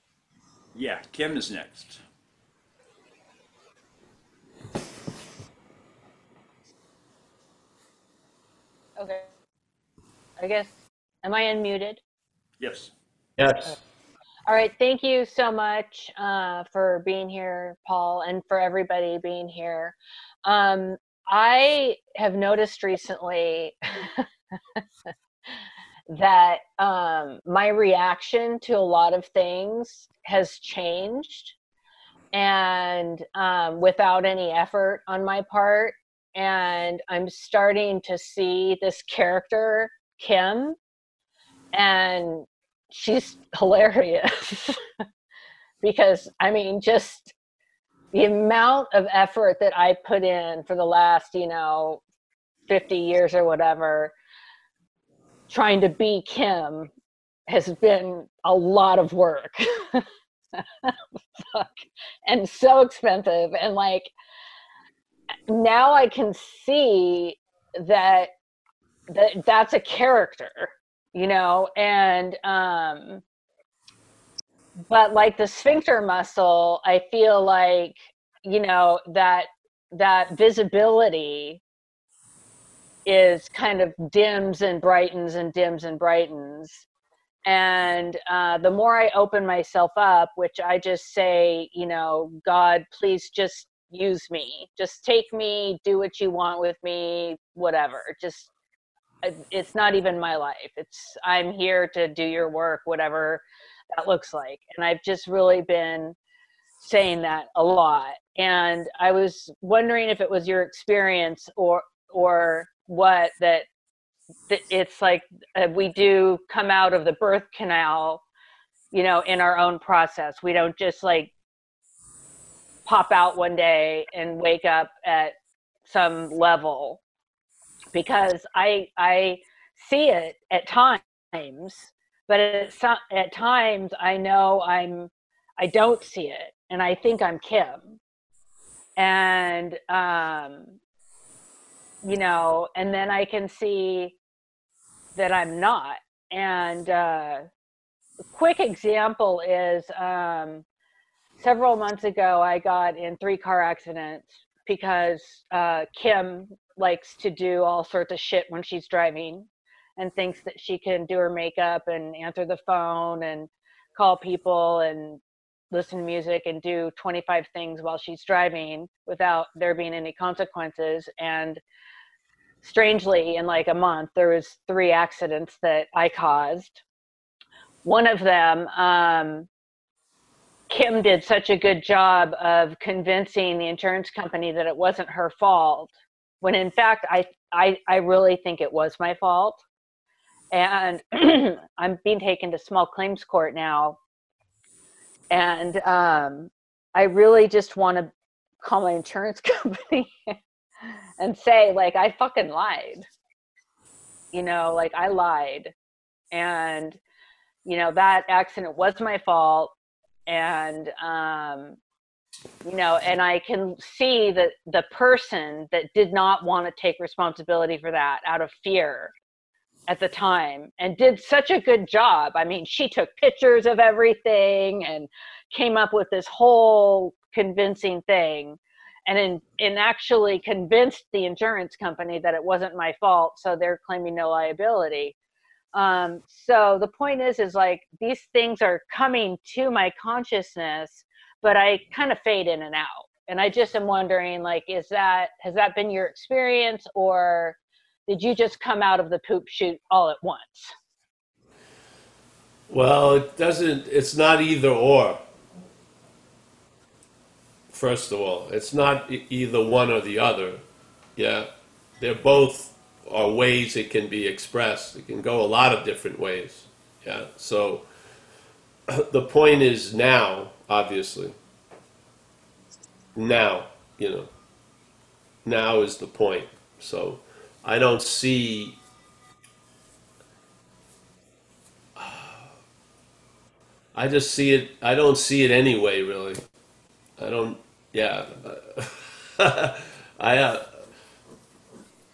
Yeah, Kim is next. Okay. I guess, am I unmuted? Yes. Yes. All right. Thank you so much uh, for being here, Paul, and for everybody being here. Um, I have noticed recently that um, my reaction to a lot of things has changed. And um, without any effort on my part. And I'm starting to see this character, Kim, and she's hilarious. Because I mean, just the amount of effort that I put in for the last, you know, 50 years or whatever, trying to be Kim has been a lot of work. And so expensive. And like, now I can see that that that's a character you know and um but like the sphincter muscle i feel like you know that that visibility is kind of dims and brightens and dims and brightens. And uh, the more i open myself up which i just say you know god please just use me. Just take me do what you want with me whatever. Just it's not even my life. It's i'm here to do your work whatever that looks like. And i've just really been saying that a lot. And i was wondering if it was your experience or or what that, that it's like uh, we do come out of the birth canal you know in our own process. We don't just like pop out one day and wake up at some level because I I see it at times, but at some, at times I know I'm I don't see it, and I think I'm Kim, and um, you know, and then I can see that I'm not. And uh, a quick example is um, several months ago I got in three car accidents because uh, Kim likes to do all sorts of shit when she's driving and thinks that she can do her makeup and answer the phone and call people and listen to music and do 25 things while she's driving without there being any consequences and strangely in like a month there was three accidents that i caused one of them um, kim did such a good job of convincing the insurance company that it wasn't her fault when in fact I I, I really think it was my fault. And I'm being taken to small claims court now. And um, I really just want to call my insurance company and say, like, I fucking lied. You know, like I lied. And, you know, that accident was my fault. And um, you know and i can see that the person that did not want to take responsibility for that out of fear at the time and did such a good job. I mean she took pictures of everything and came up with this whole convincing thing. And in, in actually convinced the insurance company that it wasn't my fault so they're claiming no liability. Um, so the point is is like these things are coming to my consciousness but i kind of fade in and out. And i just am wondering like is that has that been your experience or did you just come out of the poop chute all at once Well, it doesn't, it's not either or. First of all, it's not either one or the other. Yeah. They're both are ways it can be expressed. It can go a lot of different ways. Yeah. So the point is now, obviously. Now, you know. Now is the point. So I don't see I just see it. I don't see it anyway, really. I don't. Yeah. I uh,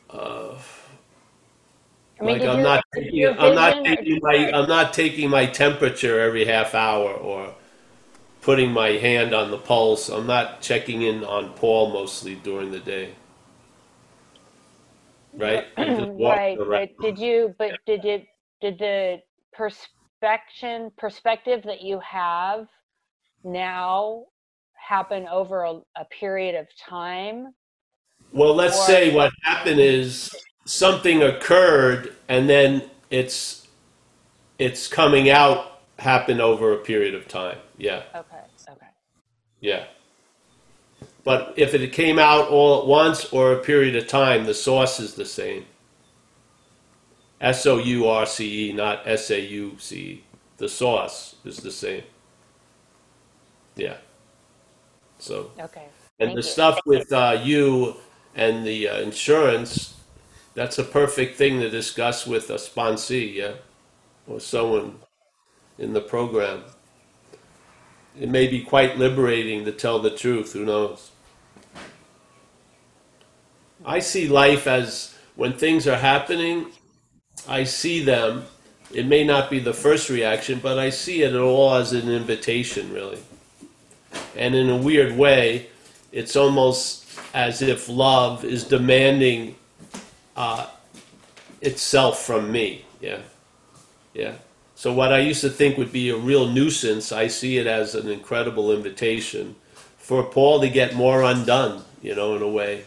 uh I mean, like I'm not taking, I'm not taking my I'm not taking my temperature every half hour or putting my hand on the pulse. I'm not checking in on Paul mostly during the day. Right. I'm just walking right around. did you but did it did the perspection perspective that you have now happen over a, a period of time Well, let's Or- say what happened is something occurred, and then it's it's coming out happened over a period of time. Yeah, okay okay yeah. But if it came out all at once or a period of time, the source is the same. S O U R C E, not S A U C E. The source is the same. Yeah. So. okay And Thank the you. stuff with uh, you and the uh, insurance, that's a perfect thing to discuss with a sponsee, yeah, or someone in the program. It may be quite liberating to tell the truth. Who knows? I see life as when things are happening, I see them. It may not be the first reaction, but I see it all as an invitation, really. And in a weird way, it's almost as if love is demanding uh, itself from me. Yeah, yeah. So what I used to think would be a real nuisance, I see it as an incredible invitation for Paul to get more undone. You know, in a way,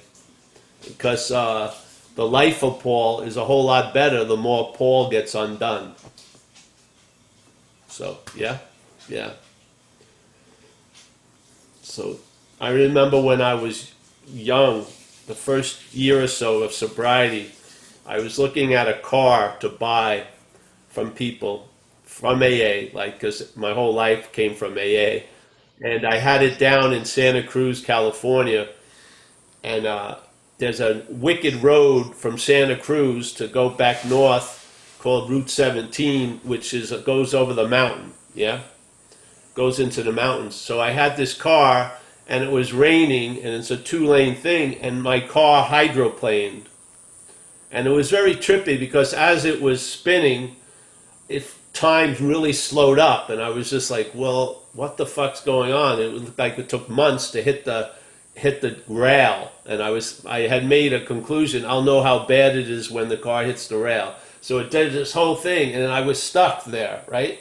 because uh, the life of Paul is a whole lot better the more Paul gets undone. So yeah, yeah. So I remember when I was young, the first year or so of sobriety, I was looking at a car to buy from people from AA, like because my whole life came from AA, and I had it down in Santa Cruz, California, and uh, there's a wicked road from Santa Cruz to go back north called Route 17, which is goes over the mountain. Yeah goes into the mountains. So I had this car and it was raining and it's a two lane thing and my car hydroplaned. And it was very trippy because as it was spinning, it time really slowed up and I was just like, well, what the fuck's going on? It looked like it took months to hit the hit the rail and I was I had made a conclusion, I'll know how bad it is when the car hits the rail. So it did this whole thing and I was stuck there, right?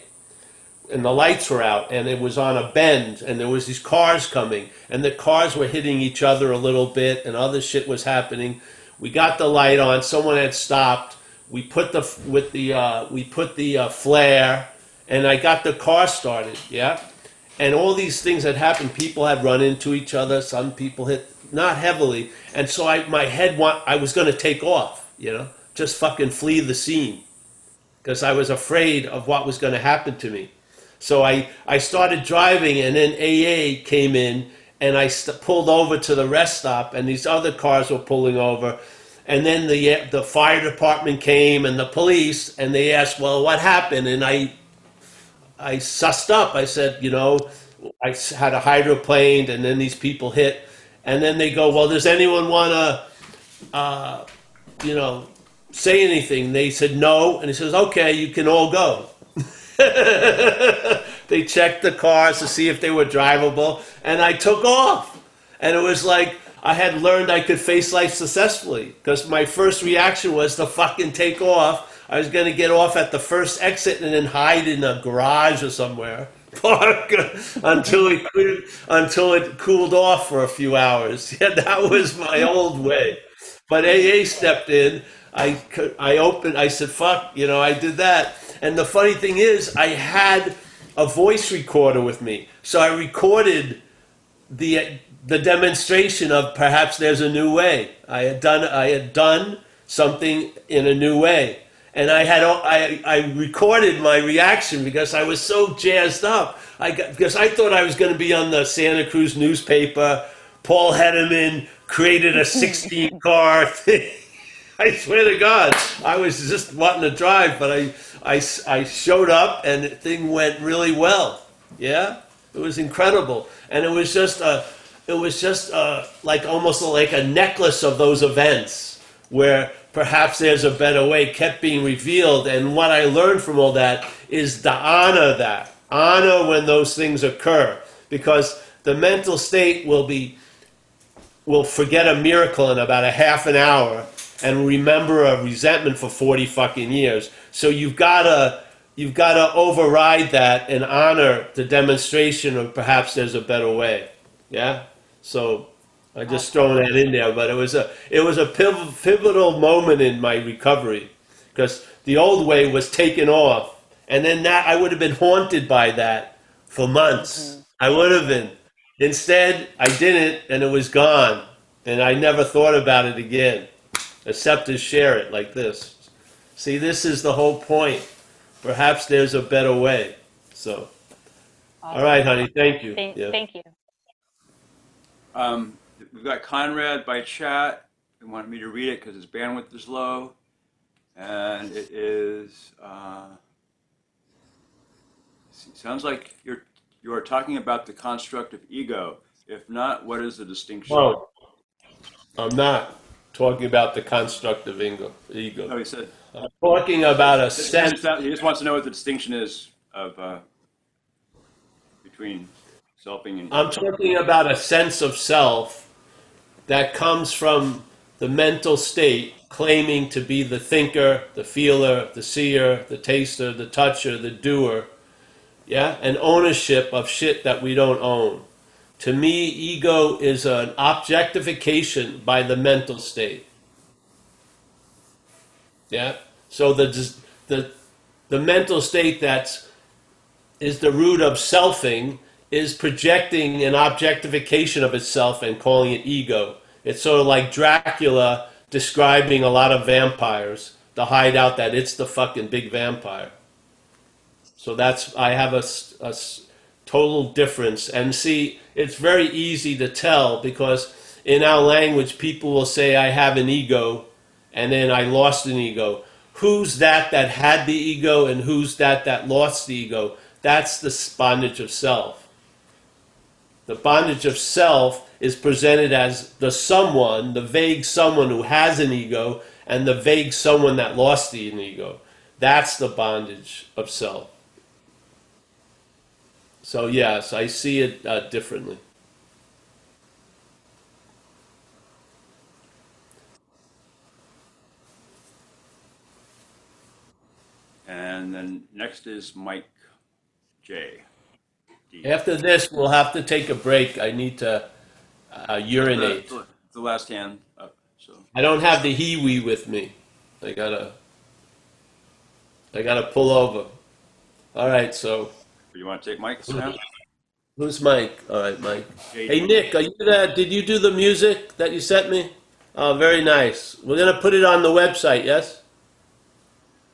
and the lights were out and it was on a bend and there was these cars coming and the cars were hitting each other a little bit and other shit was happening we got the light on someone had stopped we put the with the uh, we put the uh, flare and i got the car started yeah and all these things had happened people had run into each other some people hit not heavily and so i my head want i was going to take off you know just fucking flee the scene because i was afraid of what was going to happen to me so I, I started driving, and then AA came in, and I st- pulled over to the rest stop, and these other cars were pulling over. And then the, the fire department came and the police, and they asked, Well, what happened? And I, I sussed up. I said, You know, I had a hydroplane, and then these people hit, and then they go, "Well, does anyone want to, uh, you know, say anything?" They said no, and he says, "Okay, you can all go." they checked the cars to see if they were drivable, and I took off. And it was like I had learned I could face life successfully because my first reaction was to fucking take off. I was going to get off at the first exit and then hide in a garage or somewhere, park until it until it cooled off for a few hours. Yeah, that was my old way. But AA stepped in. I I opened. I said, "Fuck," you know. I did that. And the funny thing is, I had a voice recorder with me, so I recorded the the demonstration of perhaps there's a new way. I had done I had done something in a new way, and I had I I recorded my reaction because I was so jazzed up. I got, because I thought I was going to be on the Santa Cruz newspaper. Paul Hedderman created a 16 car thing. I swear to God, I was just wanting to drive, but I, I, I showed up and the thing went really well. Yeah, it was incredible, and it was just a, it was just a, like almost like a necklace of those events where perhaps there's a better way kept being revealed. And what I learned from all that is to honor that, honor when those things occur, because the mental state will be will forget a miracle in about a half an hour and remember a resentment for 40 fucking years. So you've got to you've got to override that and honor the demonstration of perhaps there's a better way. Yeah? So I just thrown that in there, but it was a it was a piv- pivotal moment in my recovery because the old way was taken off and then that I would have been haunted by that for months. I would have been. Instead, I didn't, and it was gone, and I never thought about it again, except to share it like this. See, this is the whole point. Perhaps there's a better way. So, all right, honey, thank you. Thank, Yeah. thank you. Um, we've got Conrad by chat. He wanted me to read it because his bandwidth is low. And it is, uh, sounds like you're, you are talking about the construct of ego. If not, what is the distinction? No, I'm not talking about the construct of ego. No, ego. he said, I'm talking about a sense. he just wants to know what the distinction is of, uh, between selfing and. I'm talking about a sense of self that comes from the mental state claiming to be the thinker, the feeler, the seer, the taster, the toucher, the doer. Yeah? And ownership of shit that we don't own. To me, ego is an objectification by the mental state. Yeah? So the, the, the mental state that's is the root of selfing is projecting an objectification of itself and calling it ego. It's sort of like Dracula describing a lot of vampires to hide out that it's the fucking big vampire. So that's I have a total difference. And see, it's very easy to tell because in our language, people will say, I have an ego, and then I lost an ego. Who's that that had the ego, and who's that that lost the ego? That's the bondage of self. The bondage of self is presented as the someone, the vague someone who has an ego, and the vague someone that lost the ego. That's the bondage of self. So, yes, I see it uh, differently. And then next is Mike J. D. After this, we'll have to take a break. I need to uh, urinate. The, the last hand up. So I don't have the Hiwi with me. I gotta, I gotta pull over. All right, so you want to take Mike's now? who's Mike? All right, Mike. Hey, Nick, are you that? Did you do the music that you sent me? Oh, very nice. We're gonna put it on the website. Yes.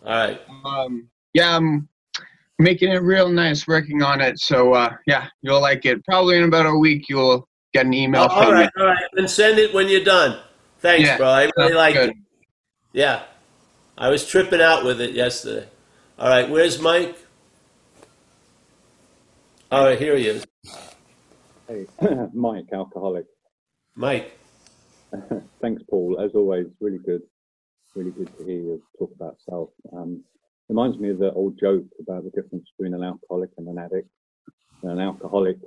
All right. Um, yeah, I'm making it real nice, working on it. So uh, yeah, you'll like it. Probably in about a week, you'll get an email Oh, all from right, me. all right. Then send it when you're done. Thanks, Yeah, bro. I really sounds like good. it. Yeah, I was tripping out with it yesterday. All right, where's Mike? All right, here he is. Hey, Mike, alcoholic. Mike. Thanks, Paul. As always, really good, really good to hear you talk about self. Um, reminds me of the old joke about the difference between an alcoholic and an addict. An alcoholic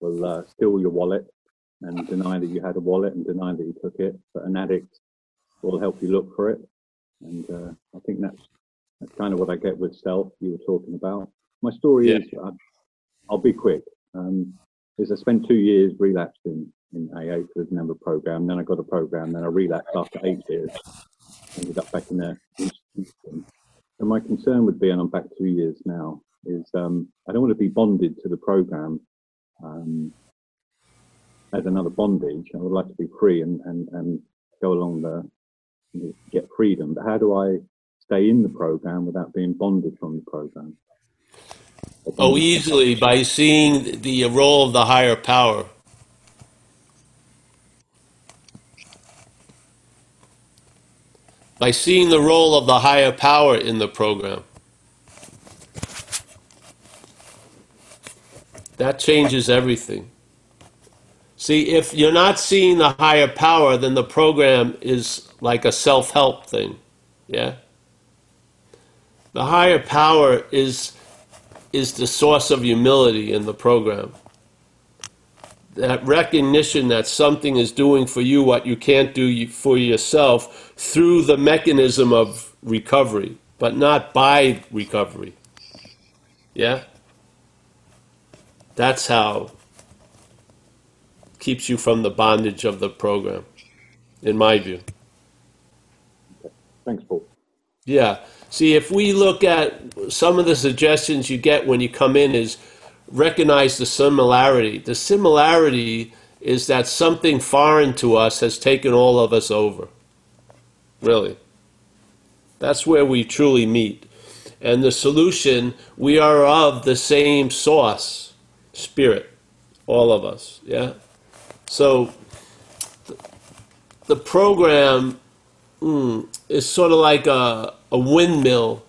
will uh, steal your wallet and deny that you had a wallet and deny that you took it, but an addict will help you look for it. And uh, I think that's that's kind of what I get with self. You were talking about. My story Yeah. is, uh, I'll be quick. Um, is I spent two years relapsing in AA for the member program. Then I got a program. Then I relapsed after eight years. Ended up back in the institution. And my concern would be, and I'm back two years now, is um, I don't want to be bonded to the program um, as another bondage. I would like to be free and, and, and go along the get freedom. But how do I stay in the program without being bonded from the program? Oh, easily by seeing the role of the higher power. By seeing the role of the higher power in the program. That changes everything. See, if you're not seeing the higher power, then the program is like a self help thing. Yeah? The higher power is is the source of humility in the program. That recognition that something is doing for you what you can't do for yourself through the mechanism of recovery, but not by recovery. Yeah? That's how keeps you from the bondage of the program, in my view. Thanks, Paul. Yeah. See, if we look at some of the suggestions you get when you come in is recognize the similarity. The similarity is that something foreign to us has taken all of us over. Really. That's where we truly meet. And the solution, we are of the same source, spirit, all of us. Yeah? So th- the program mm, is sort of like a, a windmill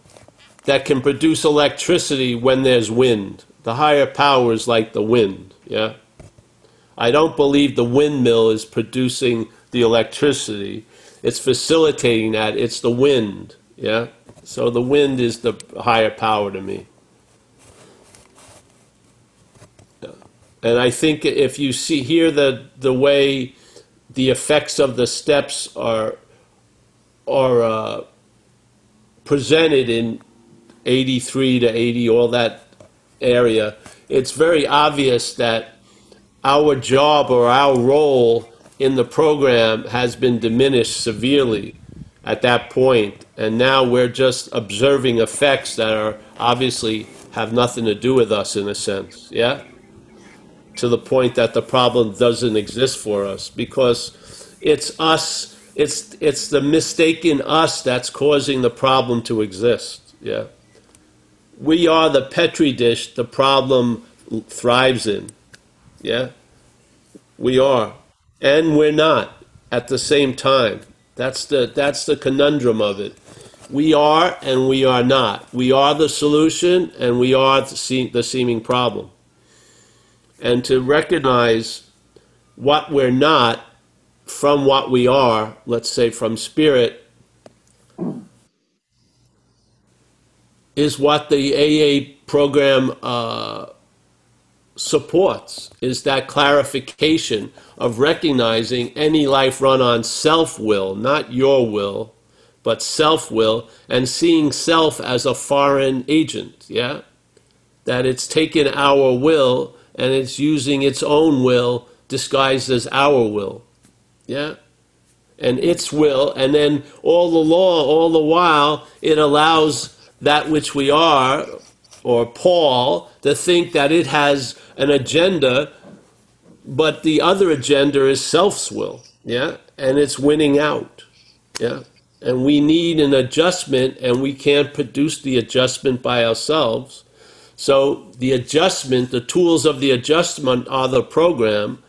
that can produce electricity when there's wind. The higher power is like the wind, yeah? I don't believe the windmill is producing the electricity. It's facilitating that. It's the wind, yeah? So the wind is the higher power to me. And I think if you see here the the way the effects of the steps are are uh, presented in 83 to 80, all that area, it's very obvious that our job or our role in the program has been diminished severely at that point, and now we're just observing effects that are obviously have nothing to do with us in a sense, yeah? To the point that the problem doesn't exist for us because it's us, it's, it's the mistaken us that's causing the problem to exist, yeah? We are the petri dish the problem thrives in, yeah? We are. And we're not at the same time. That's the, that's the conundrum of it. We are and we are not. We are the solution and we are the, se- the seeming problem. And to recognize what we're not from what we are, let's say from spirit, is what the AA program uh, supports is that clarification of recognizing any life run on self will, not your will, but self will, and seeing self as a foreign agent, yeah? That it's taken our will and it's using its own will disguised as our will, yeah? And its will, and then all the law, all the while, it allows that which we are, or Paul, to think that it has an agenda, but the other agenda is self's will, yeah? And it's winning out, yeah? And we need an adjustment, and we can't produce the adjustment by ourselves. So the adjustment, the tools of the adjustment are the program,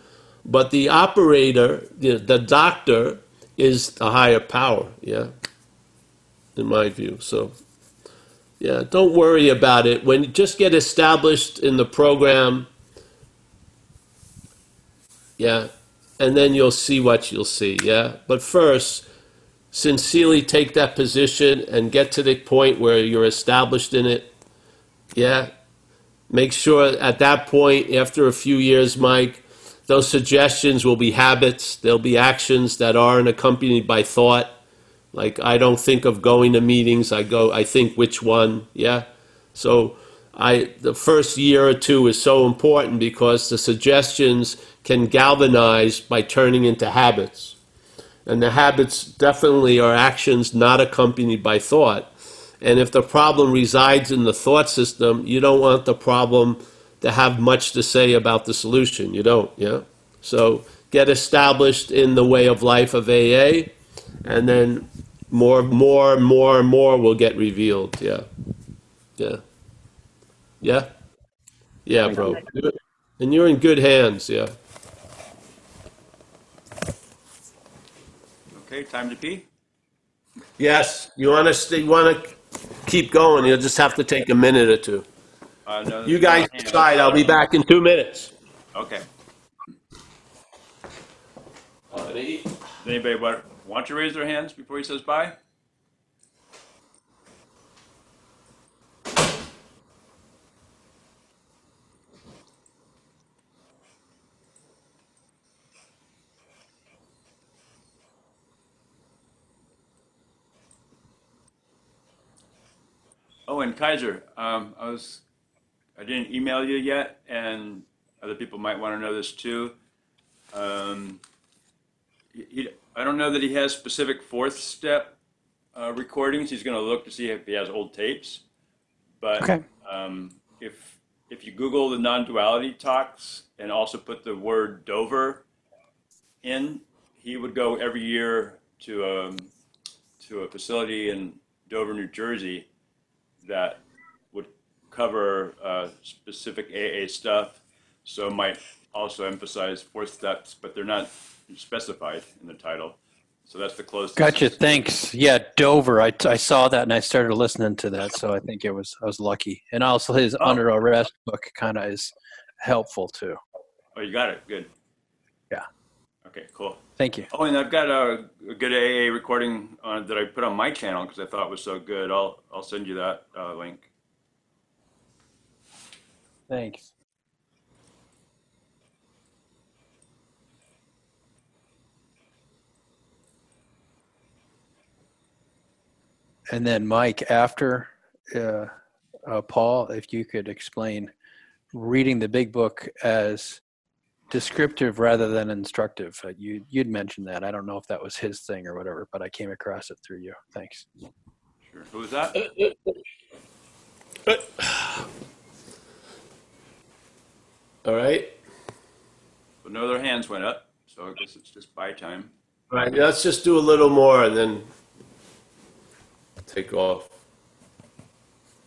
but the operator, the, the doctor, is the higher power, yeah? In my view, so. Yeah, don't worry about it. When you just get established in the program, yeah, and then you'll see what you'll see. Yeah, but first, sincerely take that position and get to the point where you're established in it. Yeah, make sure at that point, after a few years, Mike, those suggestions will be habits. They'll be actions that aren't accompanied by thought. Like I don't think of going to meetings. I go. I think which one. Yeah. So I the first year or two is so important because the suggestions can galvanize by turning into habits, and the habits definitely are actions not accompanied by thought. And if the problem resides in the thought system, you don't want the problem to have much to say about the solution. You don't. Yeah. So get established in the way of life of AA, and then more, more, more, more will get revealed. Yeah, yeah, yeah, yeah, bro. And you're in good hands. Yeah. Okay, time to pee. Yes. You want to stay? You want to keep going? You'll just have to take a minute or two. Uh, no, You guys decide. I'll be back in two minutes. Okay. Does anybody want, want to raise their hands before he says bye? Oh, and Kaiser, um, I was, I didn't email you yet, and other people might want to know this too. Um, he, I don't know that he has specific fourth step uh, recordings. He's going to look to see if he has old tapes. But Okay. um, if if you Google the non-duality talks and also put the word Dover in, he would go every year to um, to a facility in Dover, New Jersey, that would cover uh, specific AA stuff. So might also emphasize fourth steps, but they're not specified in the title. So that's the closest. Gotcha. Thanks. Yeah, Dover. I, I saw that and I started listening to that, so I think it was I was lucky. And also his Oh. Under Arrest book kind of is helpful too. Oh, you got it. Good. Yeah. Okay. Cool. Thank you. Oh, and I've got a, a good AA recording on, that I put on my channel because I thought it was so good. I'll I'll send you that uh, link. Thanks. And then Mike, after uh, uh, Paul, if you could explain reading the big book as descriptive rather than instructive. Uh, you you'd mentioned that. I don't know if that was his thing or whatever, but I came across it through you. Thanks. Sure. Who was that? All right. But no other hands went up, so I guess it's just buy time. All right. Let's just do a little more and then take off.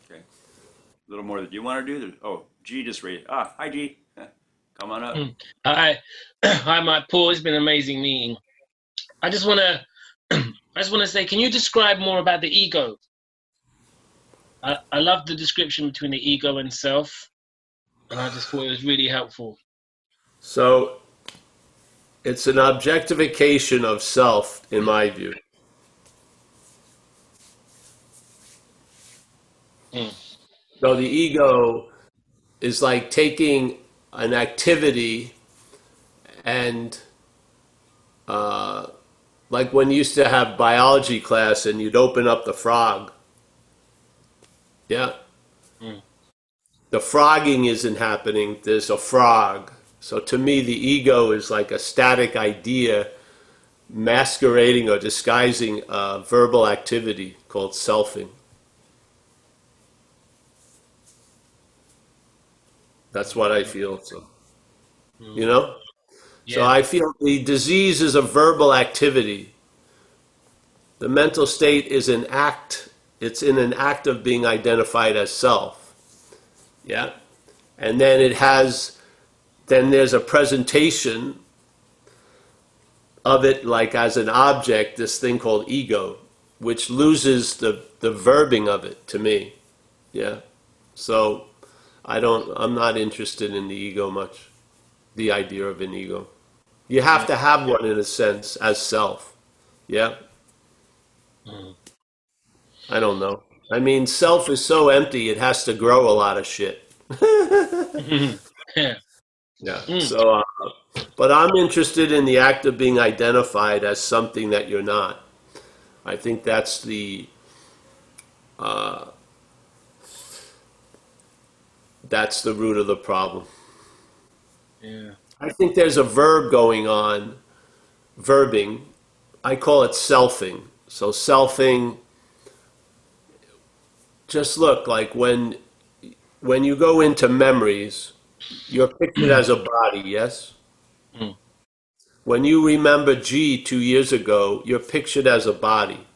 Okay. A little more that you want to do. Oh, G just raised. Ah, hi G. Come on up. Mm. Hi, hi, Mike. Paul. It's been an amazing meeting. I just want to, I just want to say, can you describe more about the ego? I, I love the description between the ego and self, and I just thought it was really helpful. So it's an objectification of self, in my view. Mm. So the ego is like taking an activity and uh, like when you used to have biology class and you'd open up the frog. Yeah. Mm. The frogging isn't happening, there's a frog. So to me, the ego is like a static idea masquerading or disguising a verbal activity called selfing. That's what I feel. So, hmm. you know? So I feel the disease is a verbal activity. The mental state is an act, it's in an act of being identified as self. Yeah? And then it has, then there's a presentation of it like as an object, this thing called ego, which loses the, the verbing of it to me. Yeah. So I don't, I'm not interested in the ego much, the idea of an ego. You have to have one in a sense as self. Yeah. Mm. I don't know. I mean, self is so empty, it has to grow a lot of shit. yeah. Yeah. Mm. So, uh, but I'm interested in the act of being identified as something that you're not. I think that's the. Uh, that's the root of the problem. Yeah. I think there's a verb going on, verbing. I call it selfing. So selfing. Just look like when, when you go into memories, you're pictured as a body. Yes. Mm. When you remember G two years ago, you're pictured as a body.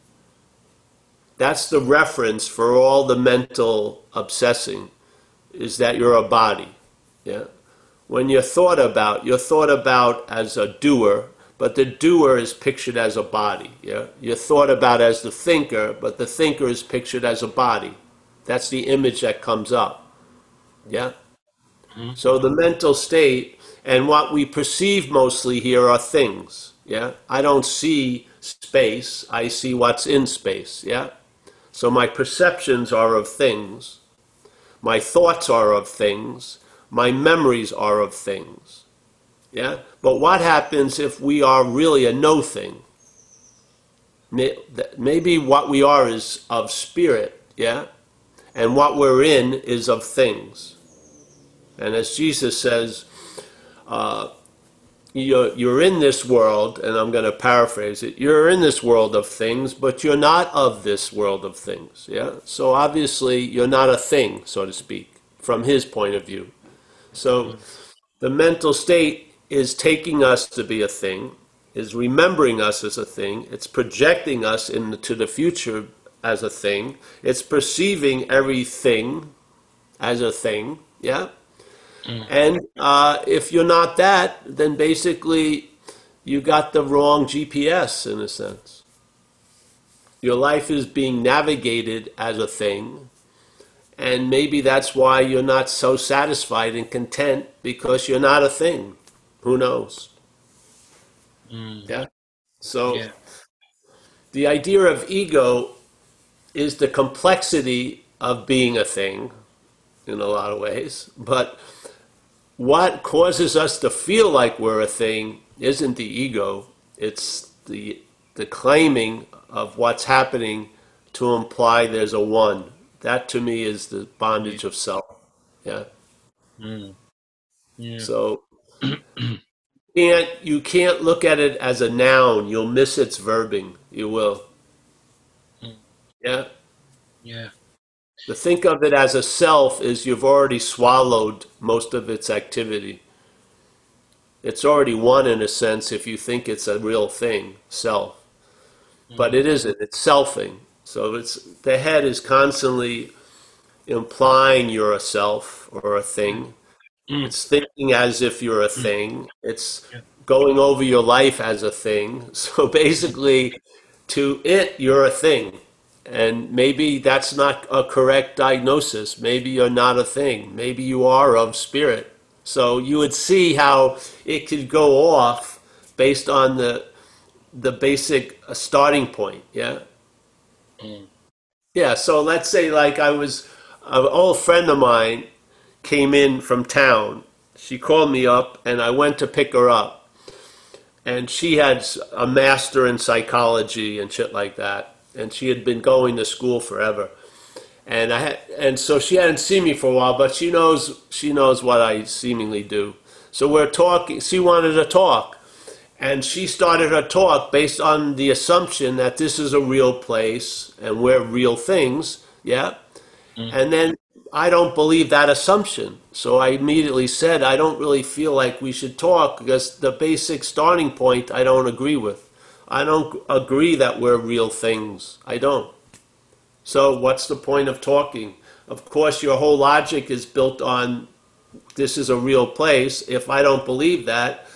That's the reference for all the mental obsessing, is that you're a body. Yeah. When you're thought about, you're thought about as a doer, but the doer is pictured as a body. Yeah. You're thought about as the thinker, but the thinker is pictured as a body. That's the image that comes up. Yeah. Mm-hmm. So the mental state and what we perceive mostly here are things. Yeah. I don't see space. I see what's in space. Yeah. So my perceptions are of things. My thoughts are of things. My memories are of things. Yeah. But what happens if we are really a no thing? Maybe what we are is of spirit. Yeah. And what we're in is of things. And as Jesus says, uh, you're, you're in this world, and I'm going to paraphrase it, you're in this world of things, but you're not of this world of things. Yeah? So obviously, you're not a thing, so to speak, from his point of view. So the mental state is taking us to be a thing, is remembering us as a thing, it's projecting us into the future as a thing, it's perceiving everything as a thing. Yeah? And uh, if you're not that, then basically you got the wrong GPS in a sense. Your life is being navigated as a thing, and maybe that's why you're not so satisfied and content because you're not a thing. Who knows? Mm. Yeah. So Yeah. the idea of ego is the complexity of being a thing in a lot of ways, but what causes us to feel like we're a thing isn't the ego it's the the claiming of what's happening to imply there's a one. That to me is the bondage of self. Yeah. Mm. Yeah. so can't you can't look at it as a noun. You'll miss its verbing. You will. Yeah. Yeah. To think of it as a self is you've already swallowed most of its activity. It's already one in a sense if you think it's a real thing, self. But it isn't, it's selfing. So it's the head is constantly implying you're a self or a thing. Mm. It's thinking as if you're a thing. It's going over your life as a thing. So basically, to it, you're a thing. And maybe that's not a correct diagnosis. Maybe you're not a thing. Maybe you are of spirit. So you would see how it could go off based on the the basic uh, starting point. Yeah. Mm. Yeah. So let's say like I was an old friend of mine came in from town. She called me up, and I went to pick her up. And she had a master in psychology and shit like that. And she had been going to school forever. And I had, and so she hadn't seen me for a while, but she knows she knows what I seemingly do. So we're talking. She wanted to talk, and she started her talk based on the assumption that this is a real place and we're real things. Yeah. Mm. And then I don't believe that assumption. So I immediately said, I don't really feel like we should talk because the basic starting point I don't agree with. I don't agree that we're real things. I don't. So what's the point of talking? Of course, your whole logic is built on this is a real place. If I don't believe that,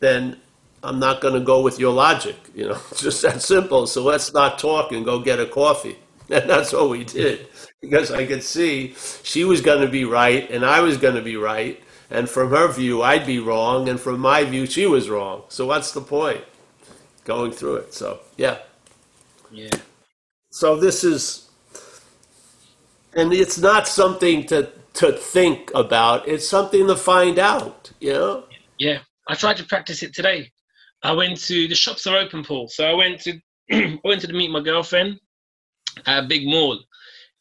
then I'm not going to go with your logic. You know, it's just that simple. So let's not talk and go get a coffee. And that's what we did because I could see she was going to be right and I was going to be right. And from her view, I'd be wrong. And from my view, she was wrong. So what's the point? Going through it. So, yeah. Yeah. So this is, and it's not something to, to think about. It's something to find out, you know? Yeah. I tried to practice it today. I went to the shops are open, Paul. So I went to I went to meet my girlfriend at a big mall,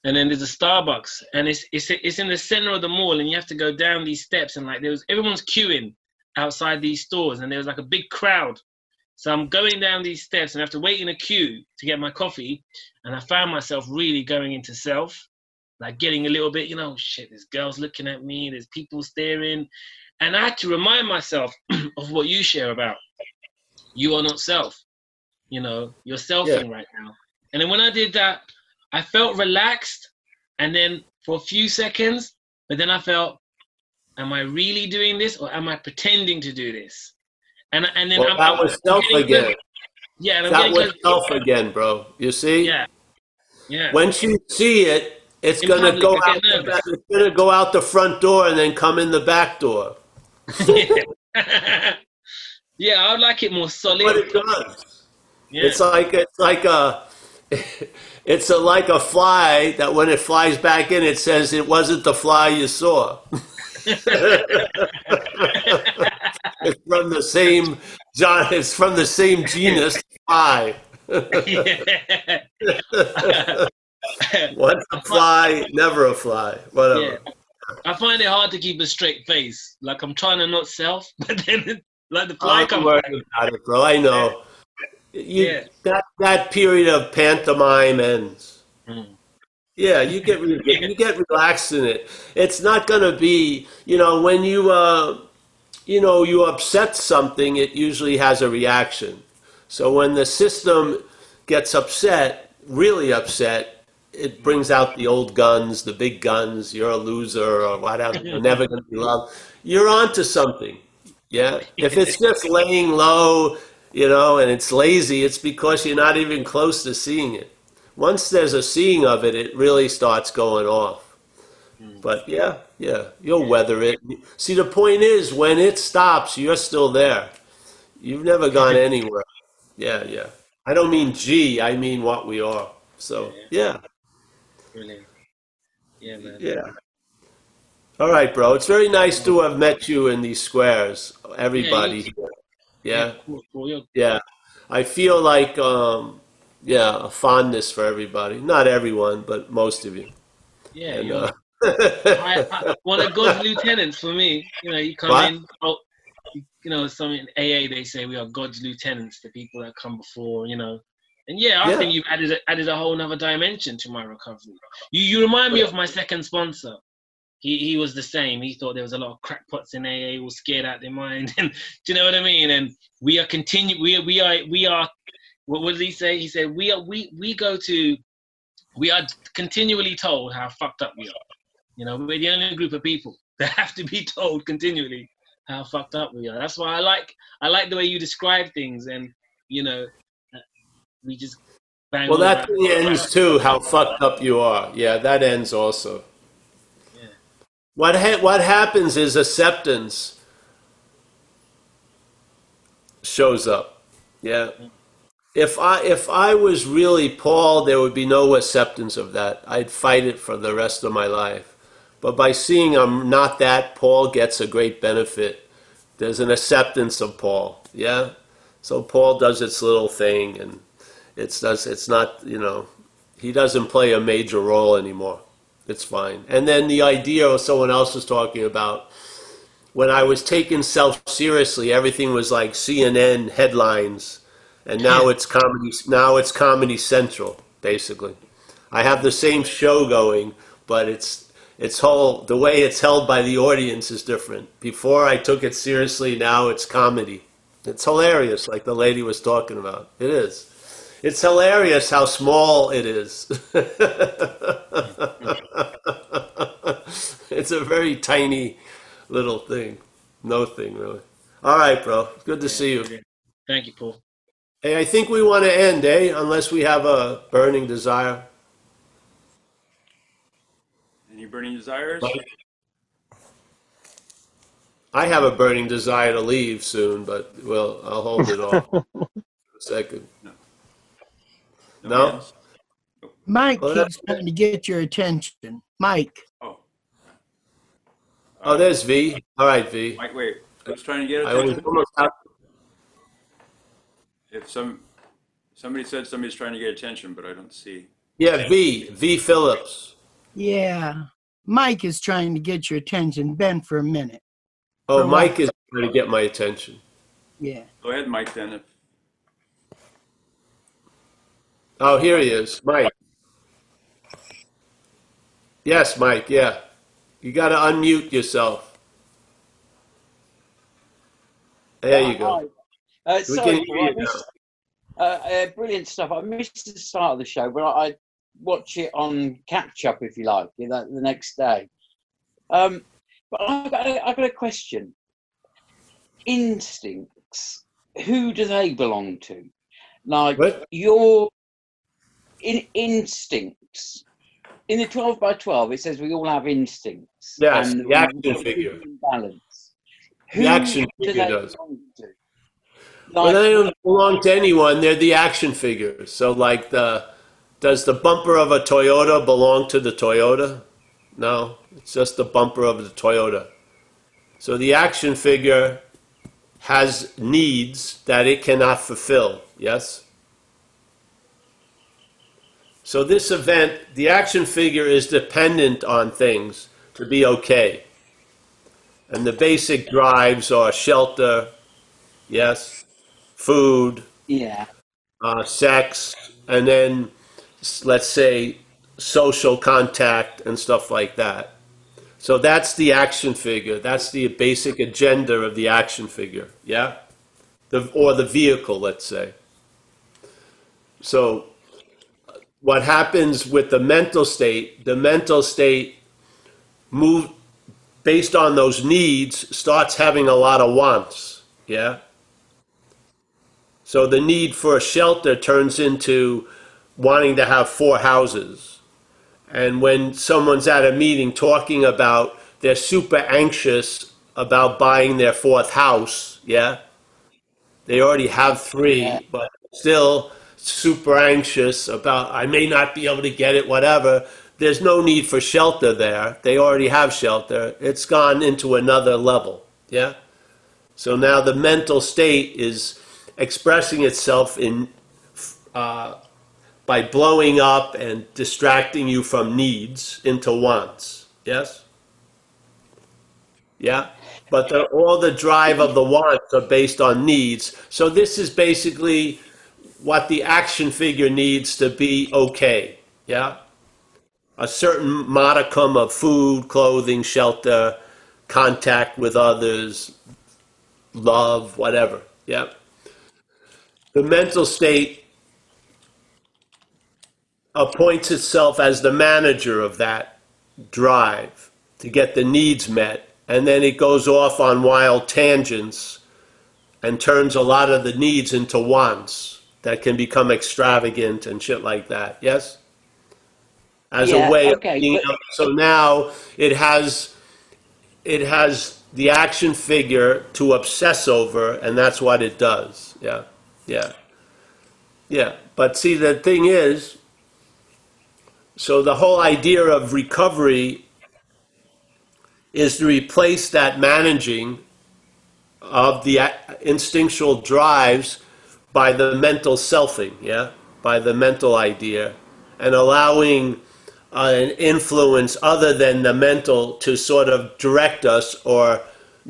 and then there's a Starbucks, and it's it's it's in the center of the mall, and you have to go down these steps, and like there was everyone's queuing outside these stores, and there was like a big crowd. So I'm going down these steps, and I have to wait in a queue to get my coffee, and I found myself really going into self, like getting a little bit, you know, shit. There's girls looking at me, there's people staring, and I had to remind myself of what you share about. You are not self. You know, you're selfing Yeah. right now. And then when I did that, I felt relaxed. And then for a few seconds, but then I felt, am I really doing this or am I pretending to do this? And and then Well, I'm, that I'm was self again. Yeah, I'm That getting was self again, bro. You see? Yeah, yeah. Once you see it, it's In gonna public, go out. The it's gonna go out the front door and then come in the back door. yeah, I would like it more solid. What it does. Yeah. It's like it's like a it's a, like a fly that when it flies back in, it says it wasn't the fly you saw. it's from the same John. It's from the same genus fly. Once a fly, never a fly. Whatever. Yeah. I find it hard to keep a straight face. Like I'm trying to not self, but then like the fly I'm comes about it, bro. I know. You, Yeah. That that period of pantomime ends. Mm. Yeah, you get you get relaxed in it. It's not gonna be, you know, when you uh, you know, you upset something, it usually has a reaction. So when the system gets upset, really upset, it brings out the old guns, the big guns. You're a loser or whatever. You're never gonna be loved. You're onto something. Yeah. If it's just laying low, you know, and it's lazy, it's because you're not even close to seeing it. Once there's a seeing of it, it really starts going off. But yeah, yeah, you'll weather it. See, the point is, when it stops, you're still there. You've never gone anywhere. Yeah, yeah. I don't mean G, I mean what we are. So, yeah, Brilliant. Yeah, man. yeah. All right, bro. It's very nice to have met you in these squares, everybody. Yeah, cool. Yeah. I feel like, um, yeah, a fondness for everybody. Not everyone, but most of you. Yeah, And, you're uh, I, I, one of God's lieutenants for me. You know, you come What? in. Oh, you, you know, some in AA they say we are God's lieutenants, the people that come before. You know, and yeah, I Yeah. think you've added a, added a whole nother dimension to my recovery. You you remind me of my second sponsor. He he was the same. He thought there was a lot of crackpots in AA, was scared out their mind, and do you know what I mean? And we are continue. We we are we are. What, did he say? He said we are we we go to. We are continually told how fucked up we are. You know, we're the only group of people that have to be told continually how fucked up we are. That's why I like I like the way you describe things, and you know, we just bang. well, that ends too, how fucked up you are. Yeah, that ends also. Yeah. What, ha- what happens is acceptance shows up. Yeah. If I if I was really Paul, there would be no acceptance of that. I'd fight it for the rest of my life. But by seeing I'm not that, Paul gets a great benefit. There's an acceptance of Paul. Yeah. So Paul does its little thing, and it's does it's not you know he doesn't play a major role anymore. It's fine. And then the idea of someone else was talking about when I was taken self seriously, everything was like CNN headlines, and now it's comedy. Now it's Comedy Central, basically. I have the same show going, but it's it's whole the way it's held by the audience is different. Before I took it seriously, now it's comedy. It's hilarious, like the lady was talking about. It is. It's hilarious how small it is. it's a very tiny little thing. No thing, really. All right, bro. Good to see you. Thank you, Paul. Hey, I think we want to end, eh? Unless we have a burning desire. Any burning desires? I have a burning desire to leave soon, but well, I'll hold it off for a second. Nobody No? else? Mike Well, keeps trying to get your attention. Mike. Oh. Oh, there's V. All right, V. Mike, wait. I was trying to get I was attention. almost out. If some somebody said somebody's trying to get attention, but I don't see. Yeah, V. V. Phillips. Yeah. Mike is trying to get your attention. Ben for a minute. Oh, For? Mike is trying to get my attention. Yeah. Go ahead, Mike. Then. If, Oh, here he is, Mike. Yes, Mike. Yeah, you got to unmute yourself. There you go. Uh, sorry, I missed, uh, uh, brilliant stuff. I missed the start of the show, but I watch it on catch up if you like, you know, the next day. Um, but I got, a, I got a question. Instincts, who do they belong to? Like What? your in, instincts. In the 12 by 12, it says we all have instincts. Yes, and the action figure. Balance. The action do figure does. belong Well, they don't belong to anyone. They're the action figures. So, like the, does the bumper of a Toyota belong to the Toyota? No, it's just the bumper of the Toyota. So the action figure has needs that it cannot fulfill. Yes. So this event, the action figure is dependent on things to be okay. And the basic drives are shelter, yes, food, yeah. uh, sex, and then let's say social contact and stuff like that. So that's the action figure. That's the basic agenda of the action figure. Yeah, the or the vehicle, let's say. So what happens with the mental state? The mental state move based on those needs starts having a lot of wants. Yeah. So the need for a shelter turns into wanting to have four houses. And when someone's at a meeting talking about they're super anxious about buying their fourth house, yeah? They already have three, but still super anxious about I may not be able to get it, whatever. There's no need for shelter there. They already have shelter. It's gone into another level, yeah? So now the mental state is expressing itself in uh, by blowing up and distracting you from needs into wants. Yes. Yeah. But the, all the drive of the wants are based on needs. So this is basically what the action figure needs to be okay. Yeah. A certain modicum of food, clothing, shelter, contact with others, love, whatever. Yeah. The mental state appoints itself as the manager of that drive to get the needs met, and then it goes off on wild tangents and turns a lot of the needs into wants that can become extravagant and shit like that. Yes? As Yeah, a way okay, of being so now it has it has the action figure to obsess over, and that's what it does. Yeah, yeah, yeah. But see, the thing is, so the whole idea of recovery is to replace that managing of the instinctual drives by the mental selfing, yeah, by the mental idea, and allowing uh, an influence other than the mental to sort of direct us or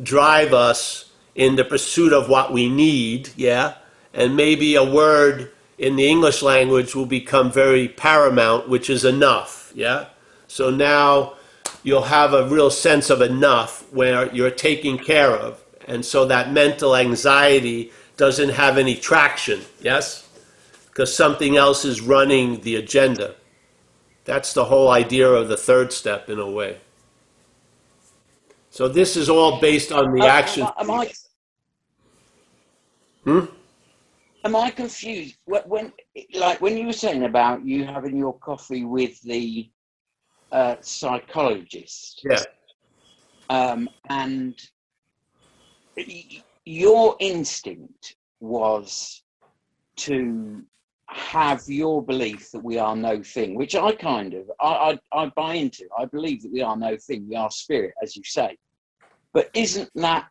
drive us in the pursuit of what we need, yeah, and maybe a word in the English language will become very paramount, which is enough, yeah. So now you'll have a real sense of enough where you're taken care of, and so that mental anxiety doesn't have any traction, yes, because something else is running the agenda. That's the whole idea of the third step, in a way. So this is all based on the Uh, action. Am I, Hmm? Am I confused? When, when, like, when you were saying about you having your coffee with the a psychologist. Yeah. Um, and your instinct was to have your belief that we are no thing, which I kind of I, I, I buy into. I believe that we are no thing, we are spirit, as you say. But isn't that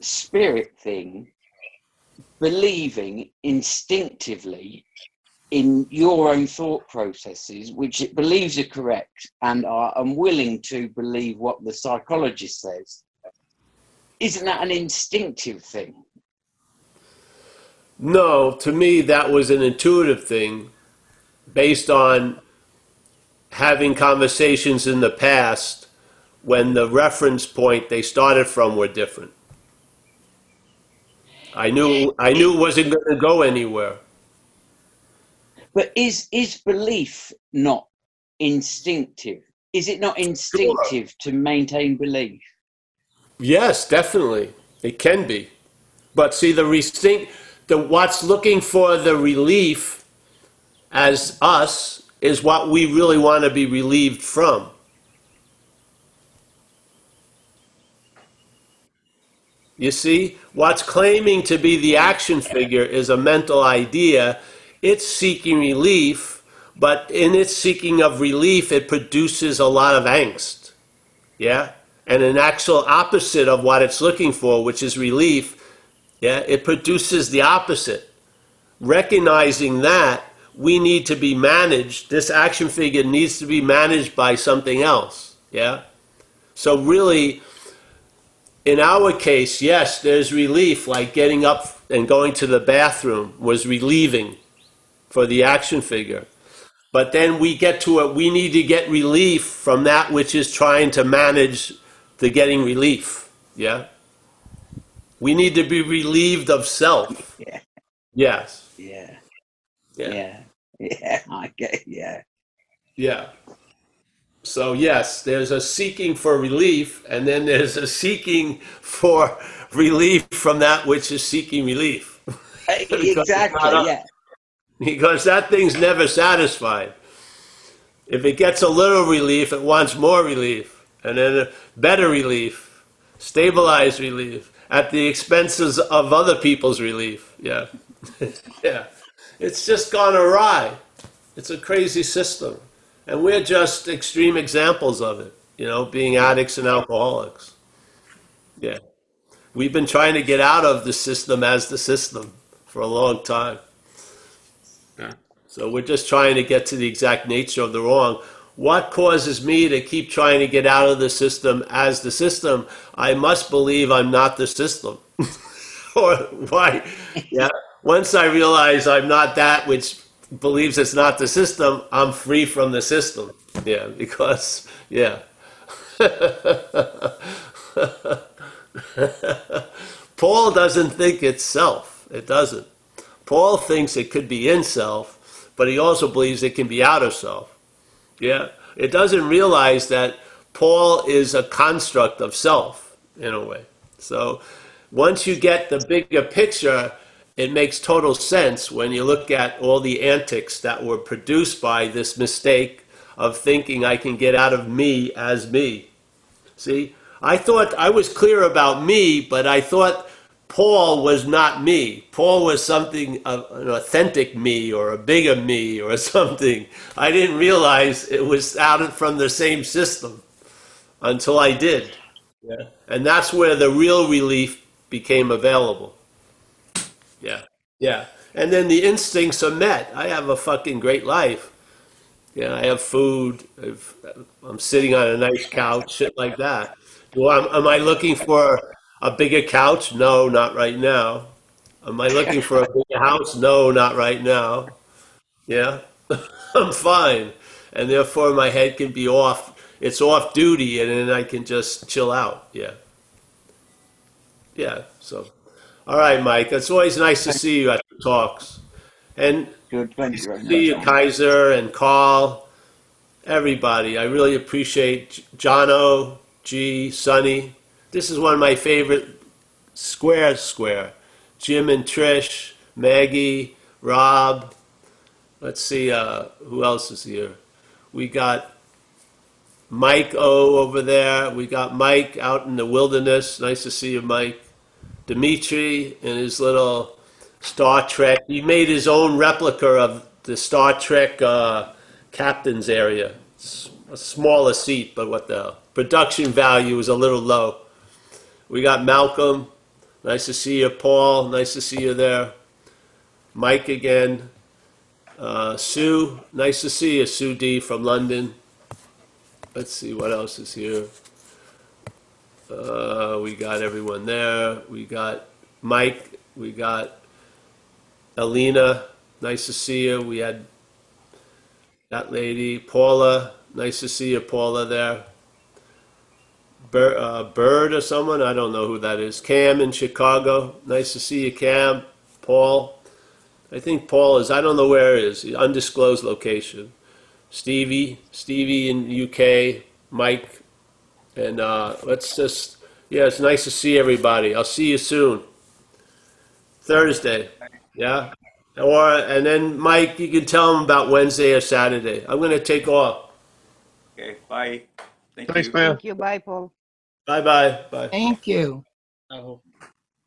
spirit thing believing instinctively in your own thought processes, which it believes are correct and are unwilling to believe what the psychologist says? Isn't that an instinctive thing? No, to me, that was an intuitive thing based on having conversations in the past when the reference point they started from were different. I knew I knew it wasn't going to go anywhere. But is is belief not instinctive? Is it not instinctive to maintain belief? Yes, definitely, it can be. But see, the instinct, the what's looking for the relief as us is what we really want to be relieved from. You see, what's claiming to be the action figure is a mental idea. It's seeking relief, but in its seeking of relief, it produces a lot of angst. Yeah? And an actual opposite of what it's looking for, which is relief, yeah, it produces the opposite. Recognizing that, we need to be managed, this action figure needs to be managed by something else. Yeah? So, really, in our case, yes, there's relief, like getting up and going to the bathroom was relieving for the action figure. But then we get to it, we need to get relief from that which is trying to manage the getting relief. Yeah? We need to be relieved of self. Yeah. Yes. Yeah. Yeah. Yeah. Yeah. I get yeah. Yeah. So, yes, there's a seeking for relief, and then there's a seeking for relief from that which is seeking relief. Uh, not Exactly, yeah. Because that thing's never satisfied. If it gets a little relief, it wants more relief, and then a better relief, stabilized relief, at the expenses of other people's relief. Yeah. yeah. It's just gone awry. It's a crazy system. And we're just extreme examples of it, you know, being addicts and alcoholics. Yeah. We've been trying to get out of the system as the system for a long time. Yeah. So we're just trying to get to the exact nature of the wrong. What causes me to keep trying to get out of the system as the system? I must believe I'm not the system. or why? Yeah. Once I realize I'm not that which believes it's not the system, I'm free from the system. Yeah, because, yeah. Paul doesn't think it's self. It doesn't. Paul thinks it could be in self, but he also believes it can be out of self. Yeah. It doesn't realize that Paul is a construct of self in a way. So once you get the bigger picture, it makes total sense when you look at all the antics that were produced by this mistake of thinking I can get out of me as me. See, I thought I was clear about me, but I thought Paul was not me. Paul was something, uh, an authentic me or a bigger me or something. I didn't realize it was out from the same system until I did. Yeah. And that's where the real relief became available. Yeah. Yeah. And then the instincts are met. I have a fucking great life. Yeah, I have food. I've, I'm sitting on a nice couch, shit like that. Well, I, am I looking for a bigger couch? No, not right now. Am I looking for a bigger house? No, not right now. Yeah, I'm fine. And therefore, my head can be off. It's off duty, and then I can just chill out. Yeah. Yeah. So, all right, Mike. It's always nice to see you at the talks. And Good. Thank you very see you. Kaiser and Carl, everybody. I really appreciate Jono, G, Sonny. This is one of my favorite square square. Jim and Trish, Maggie, Rob. Let's see, uh, who else is here? We got Mike O over there. We got Mike out in the wilderness. Nice to see you, Mike. Dimitri and his little Star Trek. He made his own replica of the Star Trek uh, captain's area. It's a smaller seat, but what the production value is a little low. We got Malcolm. Nice to see you, Paul. Nice to see you there. Mike again. Uh, Sue. Nice to see you, Sue D from London. Let's see what else is here. Uh, we got everyone there. We got Mike. We got Alina. Nice to see you. We had that lady, Paula. Nice to see you, Paula, there. Bir- uh, Bird or someone. I don't know who that is. Cam in Chicago. Nice to see you, Cam. Paul. I think Paul is, I don't know where it is, undisclosed location. Stevie, Stevie in UK, Mike, and uh, let's just, yeah, it's nice to see everybody. I'll see you soon. Thursday, yeah? Or, and then Mike, you can tell them about Wednesday or Saturday. I'm going to take off. Okay, bye. Thank Thanks, you. man. Thank you. Bye, Paul. Bye bye. Bye. Thank you. Oh.